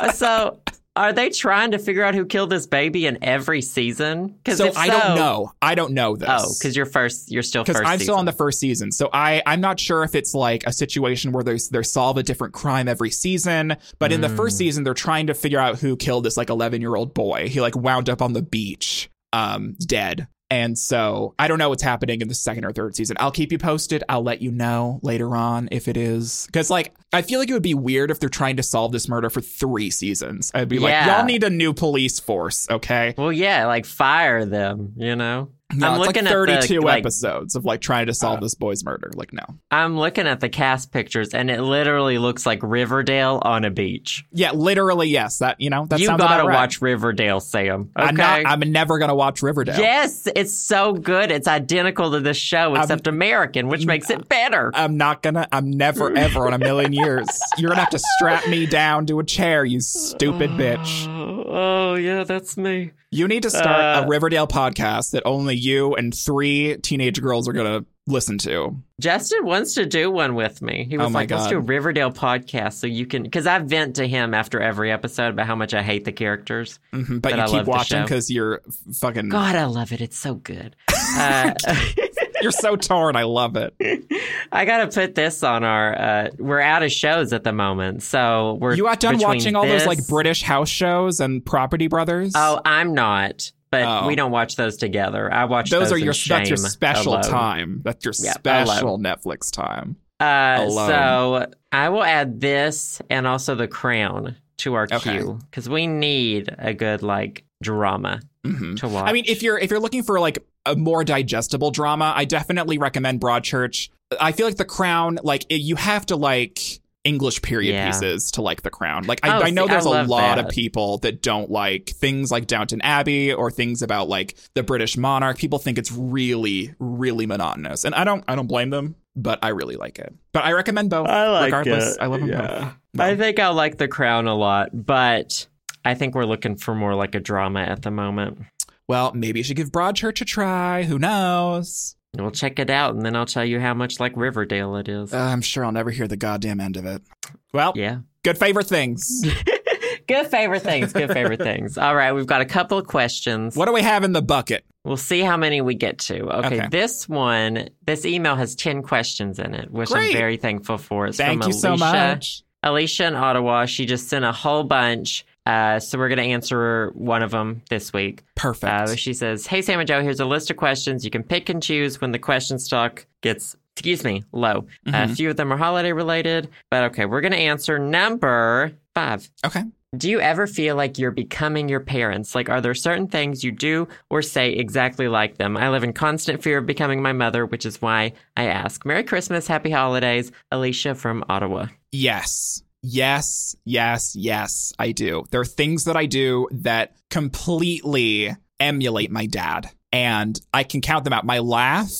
Speaker 1: Uh, so, are they trying to figure out who killed this baby in every season? Because
Speaker 2: So I don't know. I don't know this.
Speaker 1: Oh, because you're first. You're still
Speaker 2: because. I'm still on the first season. So I I'm not sure if it's like a situation where they they solve a different crime every season. But in the
Speaker 1: Mm.
Speaker 2: first season, they're trying to figure out who killed this like 11 year old boy. He like wound up on the beach, um, dead. And so I don't know what's happening in the second or third season. I'll keep you posted. I'll let you know later on if it is. Because, like, I feel like it would be weird if they're trying to solve this murder for three seasons. I'd be like, y'all need a new police force, okay?
Speaker 1: Well, yeah, like fire them. You know.
Speaker 2: No,
Speaker 1: I'm looking
Speaker 2: like
Speaker 1: at the,
Speaker 2: 32
Speaker 1: like-
Speaker 2: episodes of like trying to solve
Speaker 1: Uh,
Speaker 2: this boy's murder. Like, no.
Speaker 1: I'm looking at the cast pictures, and it literally looks like Riverdale on a beach.
Speaker 2: Yeah, literally, yes. That you know, that
Speaker 1: you
Speaker 2: sounds
Speaker 1: gotta
Speaker 2: right.
Speaker 1: watch Riverdale, Sam. Okay.
Speaker 2: I'm not. I'm never gonna watch Riverdale.
Speaker 1: yes, it's so good. It's identical to this show, except American, which makes it better.
Speaker 2: I'm not gonna. I'm never ever in a million years. You're gonna have to strap me down to a chair, you stupid bitch.
Speaker 1: Oh, yeah, that's me.
Speaker 2: You need to start
Speaker 1: Uh,
Speaker 2: a Riverdale podcast that only you and three teenage girls are gonna listen to.
Speaker 1: Justin wants to do one with me. He was
Speaker 2: Oh
Speaker 1: like, let's
Speaker 2: God.
Speaker 1: do a Riverdale podcast so you can, because I vent to him after every episode about how much I hate the characters.
Speaker 2: Mhm, But
Speaker 1: But
Speaker 2: you
Speaker 1: I
Speaker 2: keep watching because you're fucking.
Speaker 1: God, I love it. It's so good. Uh,
Speaker 2: You're so torn. I love it.
Speaker 1: I gotta put this on our. Uh, we're out of shows at the moment, so we're.
Speaker 2: You got done watching all those like British house shows and Property Brothers.
Speaker 1: Oh, I'm not, but
Speaker 2: Oh.
Speaker 1: we don't watch those together. I watch
Speaker 2: those
Speaker 1: those,
Speaker 2: are your that's your special
Speaker 1: alone.
Speaker 2: time. That's your
Speaker 1: Yeah,
Speaker 2: special Netflix time.
Speaker 1: Uh, so I will add this and also The Crown to our
Speaker 2: Okay.
Speaker 1: queue because we need a good like drama
Speaker 2: hmm
Speaker 1: to watch.
Speaker 2: I mean, if you're if you're looking for like a more digestible drama, I definitely recommend Broadchurch. I feel like The Crown, like it, you have to like English period
Speaker 1: Yeah.
Speaker 2: pieces to like The Crown. Like I,
Speaker 1: Oh,
Speaker 2: I know
Speaker 1: see,
Speaker 2: there's a
Speaker 1: love
Speaker 2: lot of people that don't like things like Downton Abbey or things about like the British monarch. People think it's really really monotonous, and I don't I don't blame them. But I really like it. But I recommend both.
Speaker 1: I like
Speaker 2: regardless,
Speaker 1: it,
Speaker 2: I love them
Speaker 1: yeah.
Speaker 2: both.
Speaker 1: I think I like The Crown a lot, but I think we're looking for more like a drama at the moment.
Speaker 2: Well, maybe you should give Broadchurch a try. Who knows?
Speaker 1: We'll check it out, and then I'll tell you how much like Riverdale it is.
Speaker 2: Uh, I'm sure I'll never hear the goddamn end of it. Well,
Speaker 1: yeah.
Speaker 2: good favorite things.
Speaker 1: Good favorite things. Good favorite things. All right, we've got a couple of questions.
Speaker 2: What do we have in the bucket?
Speaker 1: We'll see how many we get to. Okay,
Speaker 2: Okay.
Speaker 1: this one, this email has 10 questions in it, which
Speaker 2: Great.
Speaker 1: I'm very thankful for. It's
Speaker 2: Thank
Speaker 1: from
Speaker 2: you so
Speaker 1: Alicia.
Speaker 2: much.
Speaker 1: Alicia in Ottawa. She just sent a whole bunch. Uh, so we're going to answer one of them this week.
Speaker 2: Perfect.
Speaker 1: Uh, she says, Hey, Sam and Joe, here's a list of questions. You can pick and choose when the question stock gets, excuse me, low. Uh,
Speaker 2: Mhm.
Speaker 1: a few of them are holiday related, but okay, we're going to answer number five.
Speaker 2: okay.
Speaker 1: Do you ever feel like you're becoming your parents? Like, are there certain things you do or say exactly like them? I live in constant fear of becoming my mother, which is why I ask. Merry Christmas, Happy Holidays, Alicia from Ottawa.
Speaker 2: Yes. Yes, yes, yes, I do. There are things that I do that completely emulate my dad, and I can count them out. My laugh,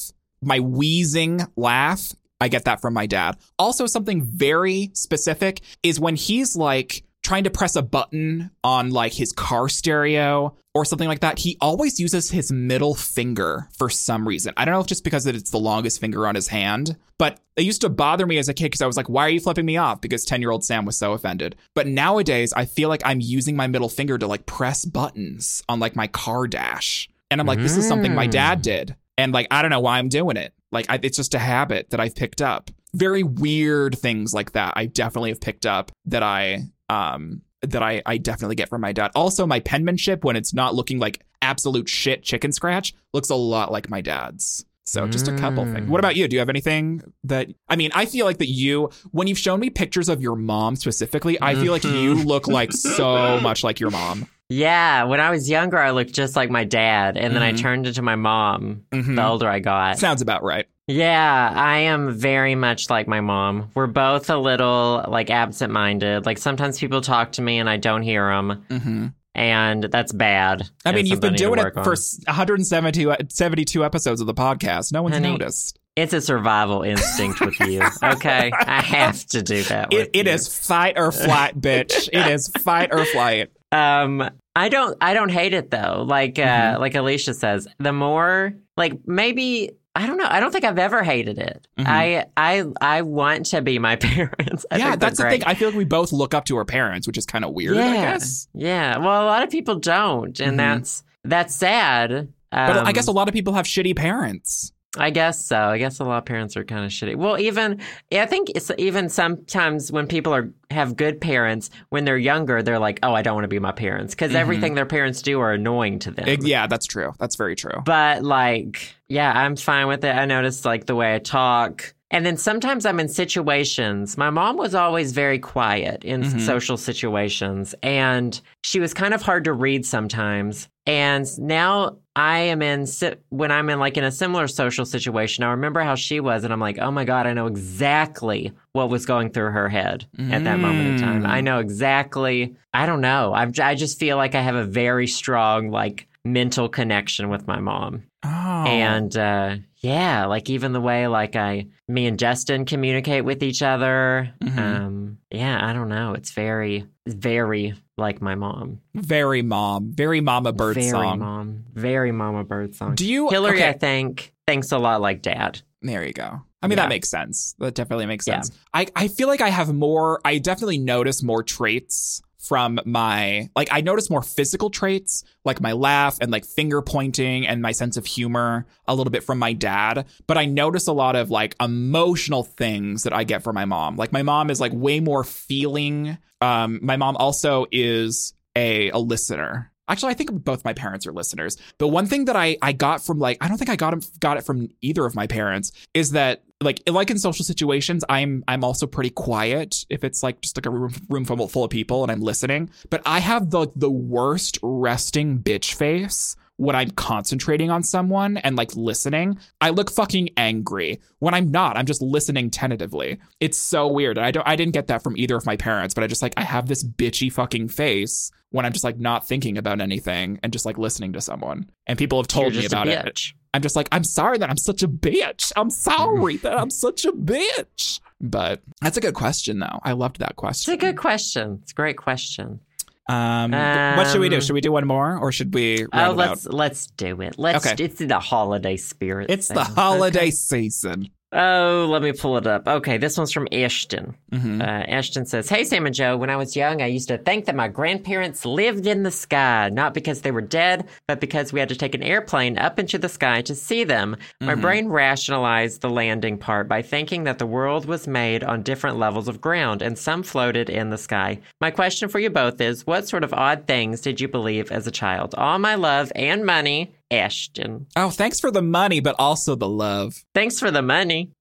Speaker 2: my wheezing laugh, I get that from my dad. Also, something very specific is when he's like trying to press a button on like his car stereo or something like that, he always uses his middle finger for some reason. I don't know if just because it's the longest finger on his hand, but it used to bother me as a kid because I was like, why are you flipping me off? Because 10 year old Sam was so offended. But nowadays, I feel like I'm using my middle finger to like press buttons on like my car dash. And I'm like, this is something my
Speaker 1: Mm.
Speaker 2: dad did. And like, I don't know why I'm doing it. Like, I, it's just a habit that I've picked up. Very weird things like that. I definitely have picked up that I, um, that I, I definitely get from my dad. Also, my penmanship, when it's not looking like absolute shit chicken scratch, looks a lot like my dad's. So just a couple
Speaker 1: Mm.
Speaker 2: things. What about you? Do you have anything that I mean, I feel like that you when you've shown me pictures of your mom specifically, I feel like you look like so much like your mom.
Speaker 1: Yeah, when I was younger, I looked just like my dad, and then I
Speaker 2: Mhm.
Speaker 1: turned into my mom
Speaker 2: Mhm.
Speaker 1: the older I got.
Speaker 2: Sounds about right.
Speaker 1: Yeah, I am very much like my mom. We're both a little like absent minded. Like sometimes people talk to me and I don't hear them,
Speaker 2: hmm
Speaker 1: and that's bad.
Speaker 2: I mean, you've been doing it
Speaker 1: work
Speaker 2: for 172 72 episodes of the podcast. No one's
Speaker 1: Honey,
Speaker 2: noticed.
Speaker 1: It's a survival instinct with you. Okay, I have to do that.
Speaker 2: It, it is fight or flight, bitch. It is fight or flight.
Speaker 1: Um, I don't. I don't hate it though. Like, uh,
Speaker 2: Mhm.
Speaker 1: like Alicia says, the more like maybe. I don't know. I don't think I've ever hated it.
Speaker 2: Mhm.
Speaker 1: I I I want to be my parents. I
Speaker 2: yeah, that's the thing. I feel like we both look up to our parents, which is kind of weird,
Speaker 1: yeah,
Speaker 2: I guess.
Speaker 1: Yeah. Well, a lot of people don't, and
Speaker 2: Mhm.
Speaker 1: that's that's sad.
Speaker 2: But I
Speaker 1: Um,
Speaker 2: guess a lot of people have shitty parents.
Speaker 1: I guess so. I guess a lot of parents are kind of shitty. Well, even I think it's even sometimes when people are have good parents when they're younger, they're like, "Oh, I don't want to be my parents" because
Speaker 2: Mhm.
Speaker 1: everything their parents do are annoying to them.
Speaker 2: It- yeah, that's true. That's very true.
Speaker 1: But like, yeah, I'm fine with it. I notice like the way I talk. And then sometimes I'm in situations. My mom was always very quiet in
Speaker 2: Mhm.
Speaker 1: social situations, and she was kind of hard to read sometimes. And now I am in when I'm in like in a similar social situation. I remember how she was, and I'm like, oh my god, I know exactly what was going through her head at that moment in time.
Speaker 2: Mm.
Speaker 1: I know exactly. I don't know. I I just feel like I have a very strong like mental connection with my mom.
Speaker 2: Oh.
Speaker 1: And uh, yeah, like even the way like I, me and Justin communicate with each other.
Speaker 2: Mhm.
Speaker 1: Um, yeah, I don't know. It's very, very like my mom.
Speaker 2: very mom, very mama bird
Speaker 1: very
Speaker 2: song.
Speaker 1: mom, very mama bird song.
Speaker 2: Do you
Speaker 1: Hillary,
Speaker 2: okay.
Speaker 1: I think, thinks a lot like dad.
Speaker 2: There you go. I mean,
Speaker 1: Yeah.
Speaker 2: that makes sense. That definitely makes
Speaker 1: Yeah.
Speaker 2: sense. I, I feel like I have more, I definitely notice more traits from my, like, I notice more physical traits, like my laugh and like finger pointing and my sense of humor a little bit from my dad. But I notice a lot of like emotional things that I get from my mom. Like, my mom is like way more feeling. Um, my mom also is a, a listener. Actually, I think both my parents are listeners. But one thing that I, I got from like I don't think I got got it from either of my parents is that like like in social situations I'm I'm also pretty quiet if it's like just like a room room full of people and I'm listening. But I have the the worst resting bitch face when I'm concentrating on someone and like listening. I look fucking angry when I'm not. I'm just listening tentatively. It's so weird. I don't I didn't get that from either of my parents, but I just like I have this bitchy fucking face when I'm just like not thinking about anything and just like listening to someone. And people have told me about it. I'm just like, I'm sorry that I'm such a bitch. I'm sorry that I'm such a bitch. But that's a good question, though. I loved that question.
Speaker 1: It's a good question. It's a great question.
Speaker 2: Um, what should we do?
Speaker 1: Um,
Speaker 2: Should we do one more, or should we?
Speaker 1: Oh,
Speaker 2: round it out?
Speaker 1: let's let's do it. Let's.
Speaker 2: Okay.
Speaker 1: It's the holiday spirit.
Speaker 2: It's the holiday
Speaker 1: Okay.
Speaker 2: season.
Speaker 1: Oh, let me pull it up. Okay, this one's from Ashton.
Speaker 2: hmm
Speaker 1: Uh, Ashton says, Hey, Sam and Joe, when I was young, I used to think that my grandparents lived in the sky, not because they were dead, but because we had to take an airplane up into the sky to see them. My
Speaker 2: Mhm.
Speaker 1: brain rationalized the landing part by thinking that the world was made on different levels of ground and some floated in the sky. My question for you both is what sort of odd things did you believe as a child? All my love and money, Ashton.
Speaker 2: Oh, thanks for the money, but also the love.
Speaker 1: Thanks for the money.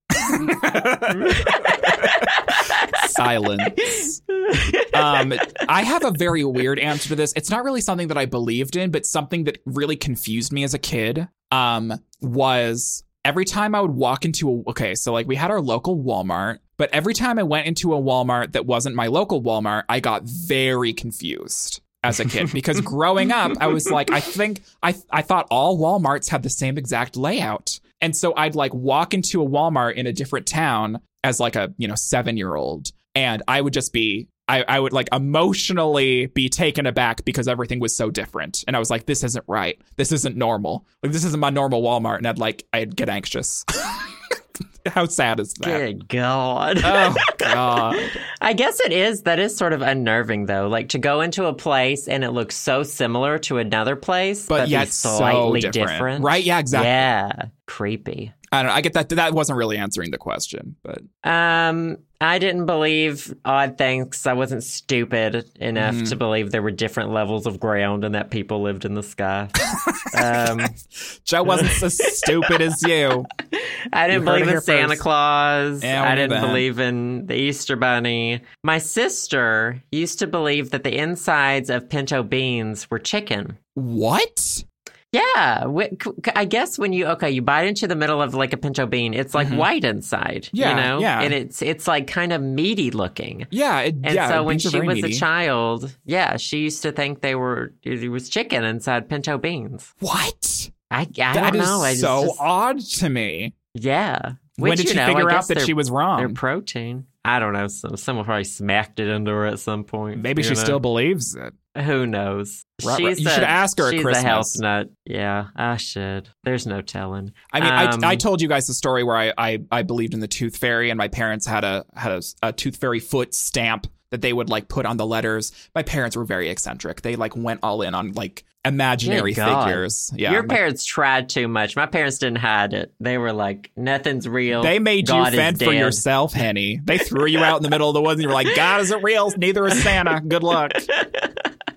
Speaker 2: Silence. um, I have a very weird answer to this. It's not really something that I believed in, but something that really confused me as a kid. Um, was every time I would walk into a okay, so like we had our local Walmart, but every time I went into a Walmart that wasn't my local Walmart, I got very confused as a kid because growing up, I was like, I think I I thought all Walmarts had the same exact layout. And so I'd like walk into a Walmart in a different town as like a, you know, seven year old. And I would just be, I, I would like emotionally be taken aback because everything was so different. And I was like, this isn't right. This isn't normal. Like, this isn't my normal Walmart. And I'd like, I'd get anxious. How sad is that?
Speaker 1: Good God.
Speaker 2: Oh, God.
Speaker 1: I guess it is. That is sort of unnerving, though. Like to go into a place and it looks so similar to another place,
Speaker 2: But
Speaker 1: be
Speaker 2: yet so
Speaker 1: slightly
Speaker 2: different. Right? Yeah, exactly.
Speaker 1: Yeah, creepy.
Speaker 2: I don't know. I get that. That wasn't really answering the question, but
Speaker 1: Um, I didn't believe odd things. I wasn't stupid enough
Speaker 2: Mhm.
Speaker 1: to believe there were different levels of ground and that people lived in the sky. um,
Speaker 2: Joe wasn't so stupid as you.
Speaker 1: I didn't
Speaker 2: You
Speaker 1: believe in Santa
Speaker 2: first.
Speaker 1: Claus.
Speaker 2: We
Speaker 1: I didn't
Speaker 2: that.
Speaker 1: believe in the Easter Bunny. My sister used to believe that the insides of pinto beans were chicken.
Speaker 2: What?
Speaker 1: Yeah, I guess when you okay, you bite into the middle of like a pinto bean, it's like
Speaker 2: Mhm.
Speaker 1: white inside.
Speaker 2: Yeah,
Speaker 1: you know,
Speaker 2: yeah.
Speaker 1: and it's it's like kind of meaty looking.
Speaker 2: Yeah. It,
Speaker 1: And
Speaker 2: yeah.
Speaker 1: so when she was
Speaker 2: meaty.
Speaker 1: a child, yeah, she used to think they were it was chicken inside pinto beans.
Speaker 2: What?
Speaker 1: I I
Speaker 2: That
Speaker 1: don't know.
Speaker 2: So
Speaker 1: just-
Speaker 2: odd to me.
Speaker 1: yeah.
Speaker 2: when did
Speaker 1: you
Speaker 2: she
Speaker 1: know,
Speaker 2: figure out that she was wrong?
Speaker 1: Their protein. I don't know. Some, someone probably smacked it into her at some point.
Speaker 2: Maybe she
Speaker 1: know?
Speaker 2: still believes it.
Speaker 1: Who knows?
Speaker 2: Right, right. You should ask her at
Speaker 1: She's
Speaker 2: Christmas.
Speaker 1: a health nut. Yeah, I should. There's no telling.
Speaker 2: I mean,
Speaker 1: Um,
Speaker 2: I, I told you guys the story where I, I, I believed in the tooth fairy, and my parents had a had a, a tooth fairy foot stamp that they would like put on the letters. My parents were very eccentric. They like went all in on like imaginary figures. Yeah,
Speaker 1: Your
Speaker 2: my-
Speaker 1: parents tried too much. My parents didn't hide it. They were like, nothing's real.
Speaker 2: They made
Speaker 1: God
Speaker 2: you fend for yourself, Henny. They threw you out in the middle of the woods, and you were like, "God isn't real. Neither is Santa. Good luck."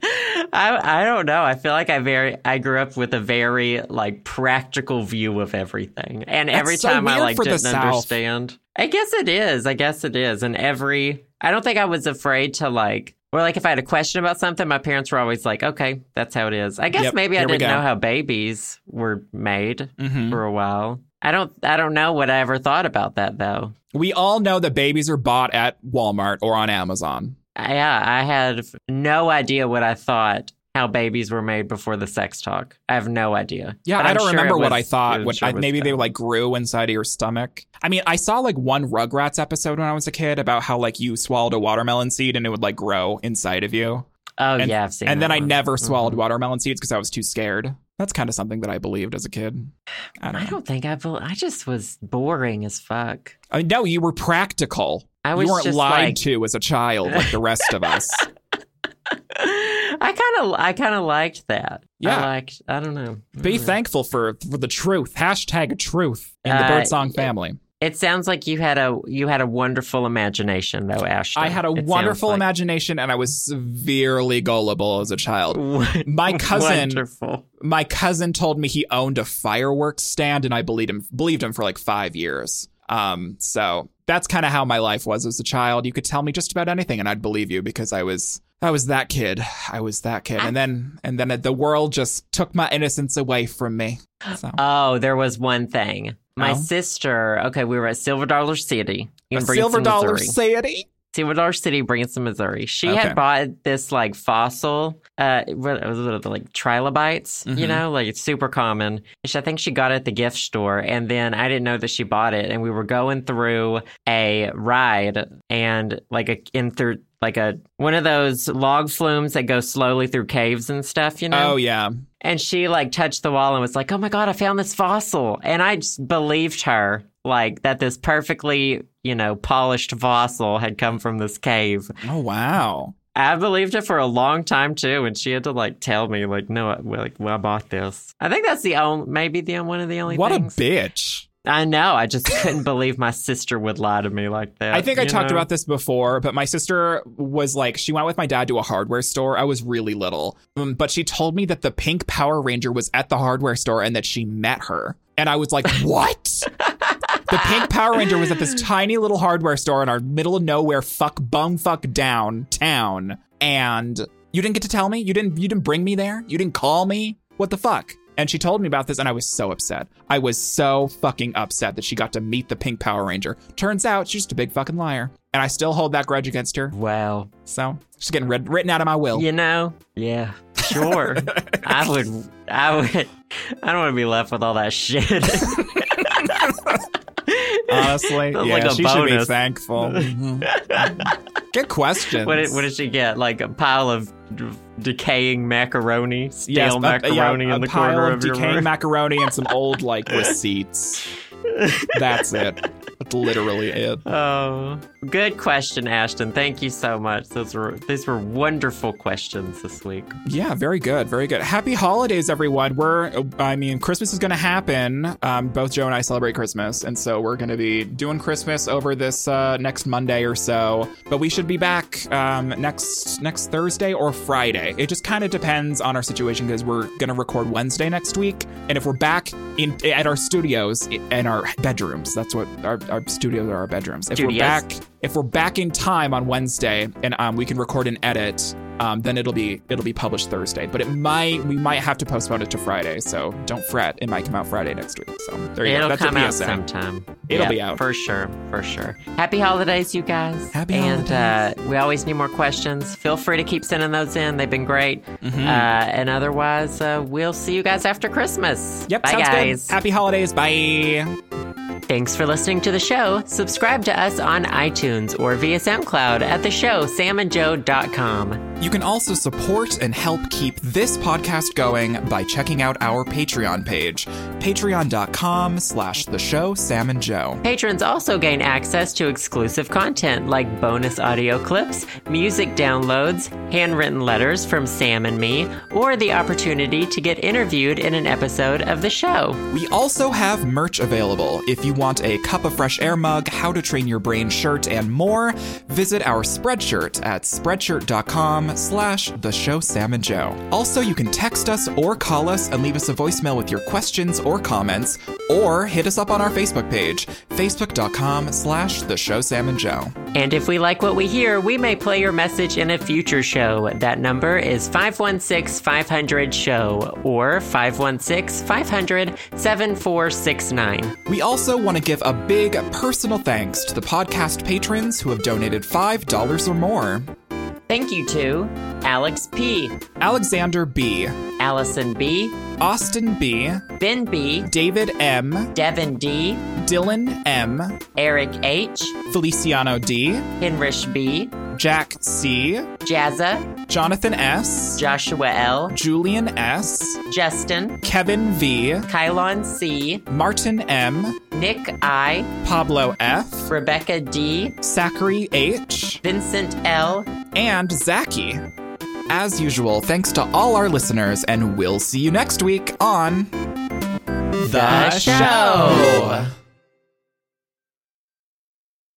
Speaker 1: I I don't know. I feel like I very I grew up with a very like practical view of everything, and every
Speaker 2: so
Speaker 1: time I like didn't understand. I guess it is. I guess it is. And every I don't think I was afraid to like. Or like if I had a question about something, my parents were always like, "Okay, that's how it is." I guess
Speaker 2: Yep,
Speaker 1: maybe I didn't know how babies were made
Speaker 2: Mhm.
Speaker 1: for a while. I don't. I don't know what I ever thought about that though.
Speaker 2: We all know that babies are bought at Walmart or on Amazon.
Speaker 1: Yeah, I had no idea what I thought how babies were made before the sex talk. I have no idea.
Speaker 2: Yeah, I don't
Speaker 1: sure
Speaker 2: remember
Speaker 1: it
Speaker 2: what I thought.
Speaker 1: I'm sure
Speaker 2: I, maybe they like grew inside of your stomach. I mean, I saw like one Rugrats episode when I was a kid about how like you swallowed a watermelon seed and it would like grow inside of you.
Speaker 1: Oh
Speaker 2: and-
Speaker 1: yeah, I've seen.
Speaker 2: and then
Speaker 1: that
Speaker 2: I never swallowed
Speaker 1: Mhm.
Speaker 2: watermelon seeds because I was too scared. That's kind of something that I believed as a kid. I don't
Speaker 1: I don't think I. Bel- I just was boring as fuck.
Speaker 2: I no, you were practical.
Speaker 1: I was
Speaker 2: you weren't
Speaker 1: just
Speaker 2: lied
Speaker 1: like,
Speaker 2: to as a child like the rest of us.
Speaker 1: I kind of, I kind of liked that.
Speaker 2: Yeah.
Speaker 1: I liked. I don't know.
Speaker 2: Be thankful for for the truth. Hashtag truth in the
Speaker 1: Uh,
Speaker 2: Birdsong family.
Speaker 1: It sounds like you had a you had a wonderful imagination, though, Ashton.
Speaker 2: I had a
Speaker 1: It
Speaker 2: wonderful
Speaker 1: like.
Speaker 2: imagination and I was severely gullible as a child. My cousin
Speaker 1: Wonderful.
Speaker 2: my cousin told me he owned a fireworks stand and I believed him believed him for like 5 years. Um so that's kind of how my life was as a child. You could tell me just about anything and I'd believe you because I was I was that kid. I was that kid. And then and then the world just took my innocence away from me. So
Speaker 1: Oh, there was one thing. My
Speaker 2: Oh?
Speaker 1: sister. Okay, we were at Silver Dollar City in
Speaker 2: a silver dollar
Speaker 1: Missouri.
Speaker 2: City.
Speaker 1: what our City, brings to Missouri. She
Speaker 2: Okay.
Speaker 1: had bought this like fossil, uh, what was it, like trilobites, you
Speaker 2: Mhm.
Speaker 1: know, like it's super common. Which I think she got it at the gift store, and then I didn't know that she bought it. And we were going through a ride, and like a in through like a one of those log flumes that go slowly through caves and stuff, you know.
Speaker 2: Oh yeah.
Speaker 1: And she like touched the wall and was like, "Oh my god, I found this fossil!" And I just believed her, like that this perfectly, you know, polished fossil had come from this cave.
Speaker 2: Oh wow.
Speaker 1: I believed it for a long time too, and she had to like tell me, like, "No, I, like, well, I bought this." I think that's the only, maybe the one of the only.
Speaker 2: What
Speaker 1: things.
Speaker 2: a bitch.
Speaker 1: I know. I just couldn't believe my sister would lie to me like that.
Speaker 2: I think I
Speaker 1: you
Speaker 2: talked about this before, but my sister was like, she went with my dad to a hardware store. I was really little, um, but she told me that the pink Power Ranger was at the hardware store and that she met her. And I was like, what? The pink Power Ranger was at this tiny little hardware store in our middle of nowhere, fuck bum fuck down town. And you didn't get to tell me? You didn't you didn't bring me there? You didn't call me? What the fuck? And she told me about this and I was so upset. I was so fucking upset that she got to meet the pink Power Ranger. Turns out she's just a big fucking liar. And I still hold that grudge against her.
Speaker 1: Well,
Speaker 2: So she's getting writ- written out of my will.
Speaker 1: You know, yeah, sure. I would, I would, I don't want to be left with all that shit.
Speaker 2: Honestly, yeah,
Speaker 1: like
Speaker 2: she should be
Speaker 1: bonus.
Speaker 2: thankful. Mhm. Good question.
Speaker 1: what did, what did she get? Like a pile of d- decaying macaroni, stale
Speaker 2: Yes, a-
Speaker 1: macaroni
Speaker 2: yeah,
Speaker 1: in the corner
Speaker 2: of
Speaker 1: of
Speaker 2: decaying
Speaker 1: room.
Speaker 2: macaroni and some old like receipts. That's it. That's literally it.
Speaker 1: Oh, good question, Ashton. Thank you so much. Those were these were wonderful questions this week.
Speaker 2: Yeah, very good, very good. Happy holidays, everyone. We're, I mean, Christmas is going to happen. Um, both Joe and I celebrate Christmas, and so we're going to be doing Christmas over this uh, next Monday or so. But we should be back um, next next Thursday or Friday. It just kind of depends on our situation because we're going to record Wednesday next week, and if we're back in at our studios in our bedrooms, that's what our, our studios are our bedrooms. If we're
Speaker 1: Studios.
Speaker 2: back if we're back in time on Wednesday and um, we can record and edit, um, then it'll be it'll be published Thursday. But it might we might have to postpone it to Friday. So don't fret, it might come out Friday next week. So there you
Speaker 1: It'll
Speaker 2: go. That's
Speaker 1: come out sometime.
Speaker 2: It'll
Speaker 1: Yeah,
Speaker 2: be out.
Speaker 1: for sure, for sure. Happy holidays, you guys.
Speaker 2: Happy
Speaker 1: and
Speaker 2: holidays.
Speaker 1: uh, we always need more questions. Feel free to keep sending those in. They've been great.
Speaker 2: Mhm.
Speaker 1: Uh, and otherwise, uh, we'll see you guys after Christmas.
Speaker 2: Yep,
Speaker 1: Bye,
Speaker 2: sounds
Speaker 1: guys.
Speaker 2: good. Happy holidays. Bye.
Speaker 1: Thanks for listening to the show. Subscribe to us on iTunes or via SoundCloud at the show samandjoe.com.
Speaker 2: You can also support and help keep this podcast going by checking out our Patreon page, patreon.com slash the show Sam and Joe.
Speaker 1: Patrons also gain access to exclusive content like bonus audio clips, music downloads, handwritten letters from Sam and me, or the opportunity to get interviewed in an episode of the show.
Speaker 2: We also have merch available. If you want a cup of fresh air mug, how to train your brain shirt, and more, visit our Spreadshirt at spreadshirt.com slash the show Sam and Joe. Also, you can text us or call us and leave us a voicemail with your questions or comments, or hit us up on our Facebook page, facebook.com slash the show Sam and Joe.
Speaker 1: And if we like what we hear, we may play your message in a future show. That number is 516 500 SHOW or 516 500 7469.
Speaker 2: We also want to give a big personal thanks to the podcast patrons who have donated $5 or more.
Speaker 1: Thank you to Alex P.,
Speaker 2: Alexander B.,
Speaker 1: Allison B.,
Speaker 2: Austin B.,
Speaker 1: Ben B.,
Speaker 2: David M.,
Speaker 1: Devin D.,
Speaker 2: Dylan M.,
Speaker 1: Eric H.,
Speaker 2: Feliciano D.,
Speaker 1: Henrich B.,
Speaker 2: Jack C,
Speaker 1: Jazza,
Speaker 2: Jonathan S,
Speaker 1: Joshua L,
Speaker 2: Julian S,
Speaker 1: Justin,
Speaker 2: Kevin V,
Speaker 1: Kylon C,
Speaker 2: Martin M,
Speaker 1: Nick I,
Speaker 2: Pablo F,
Speaker 1: Rebecca D,
Speaker 2: Zachary H,
Speaker 1: Vincent L,
Speaker 2: and Zachy. As usual, thanks to all our listeners, and we'll see you next week on
Speaker 1: The Show.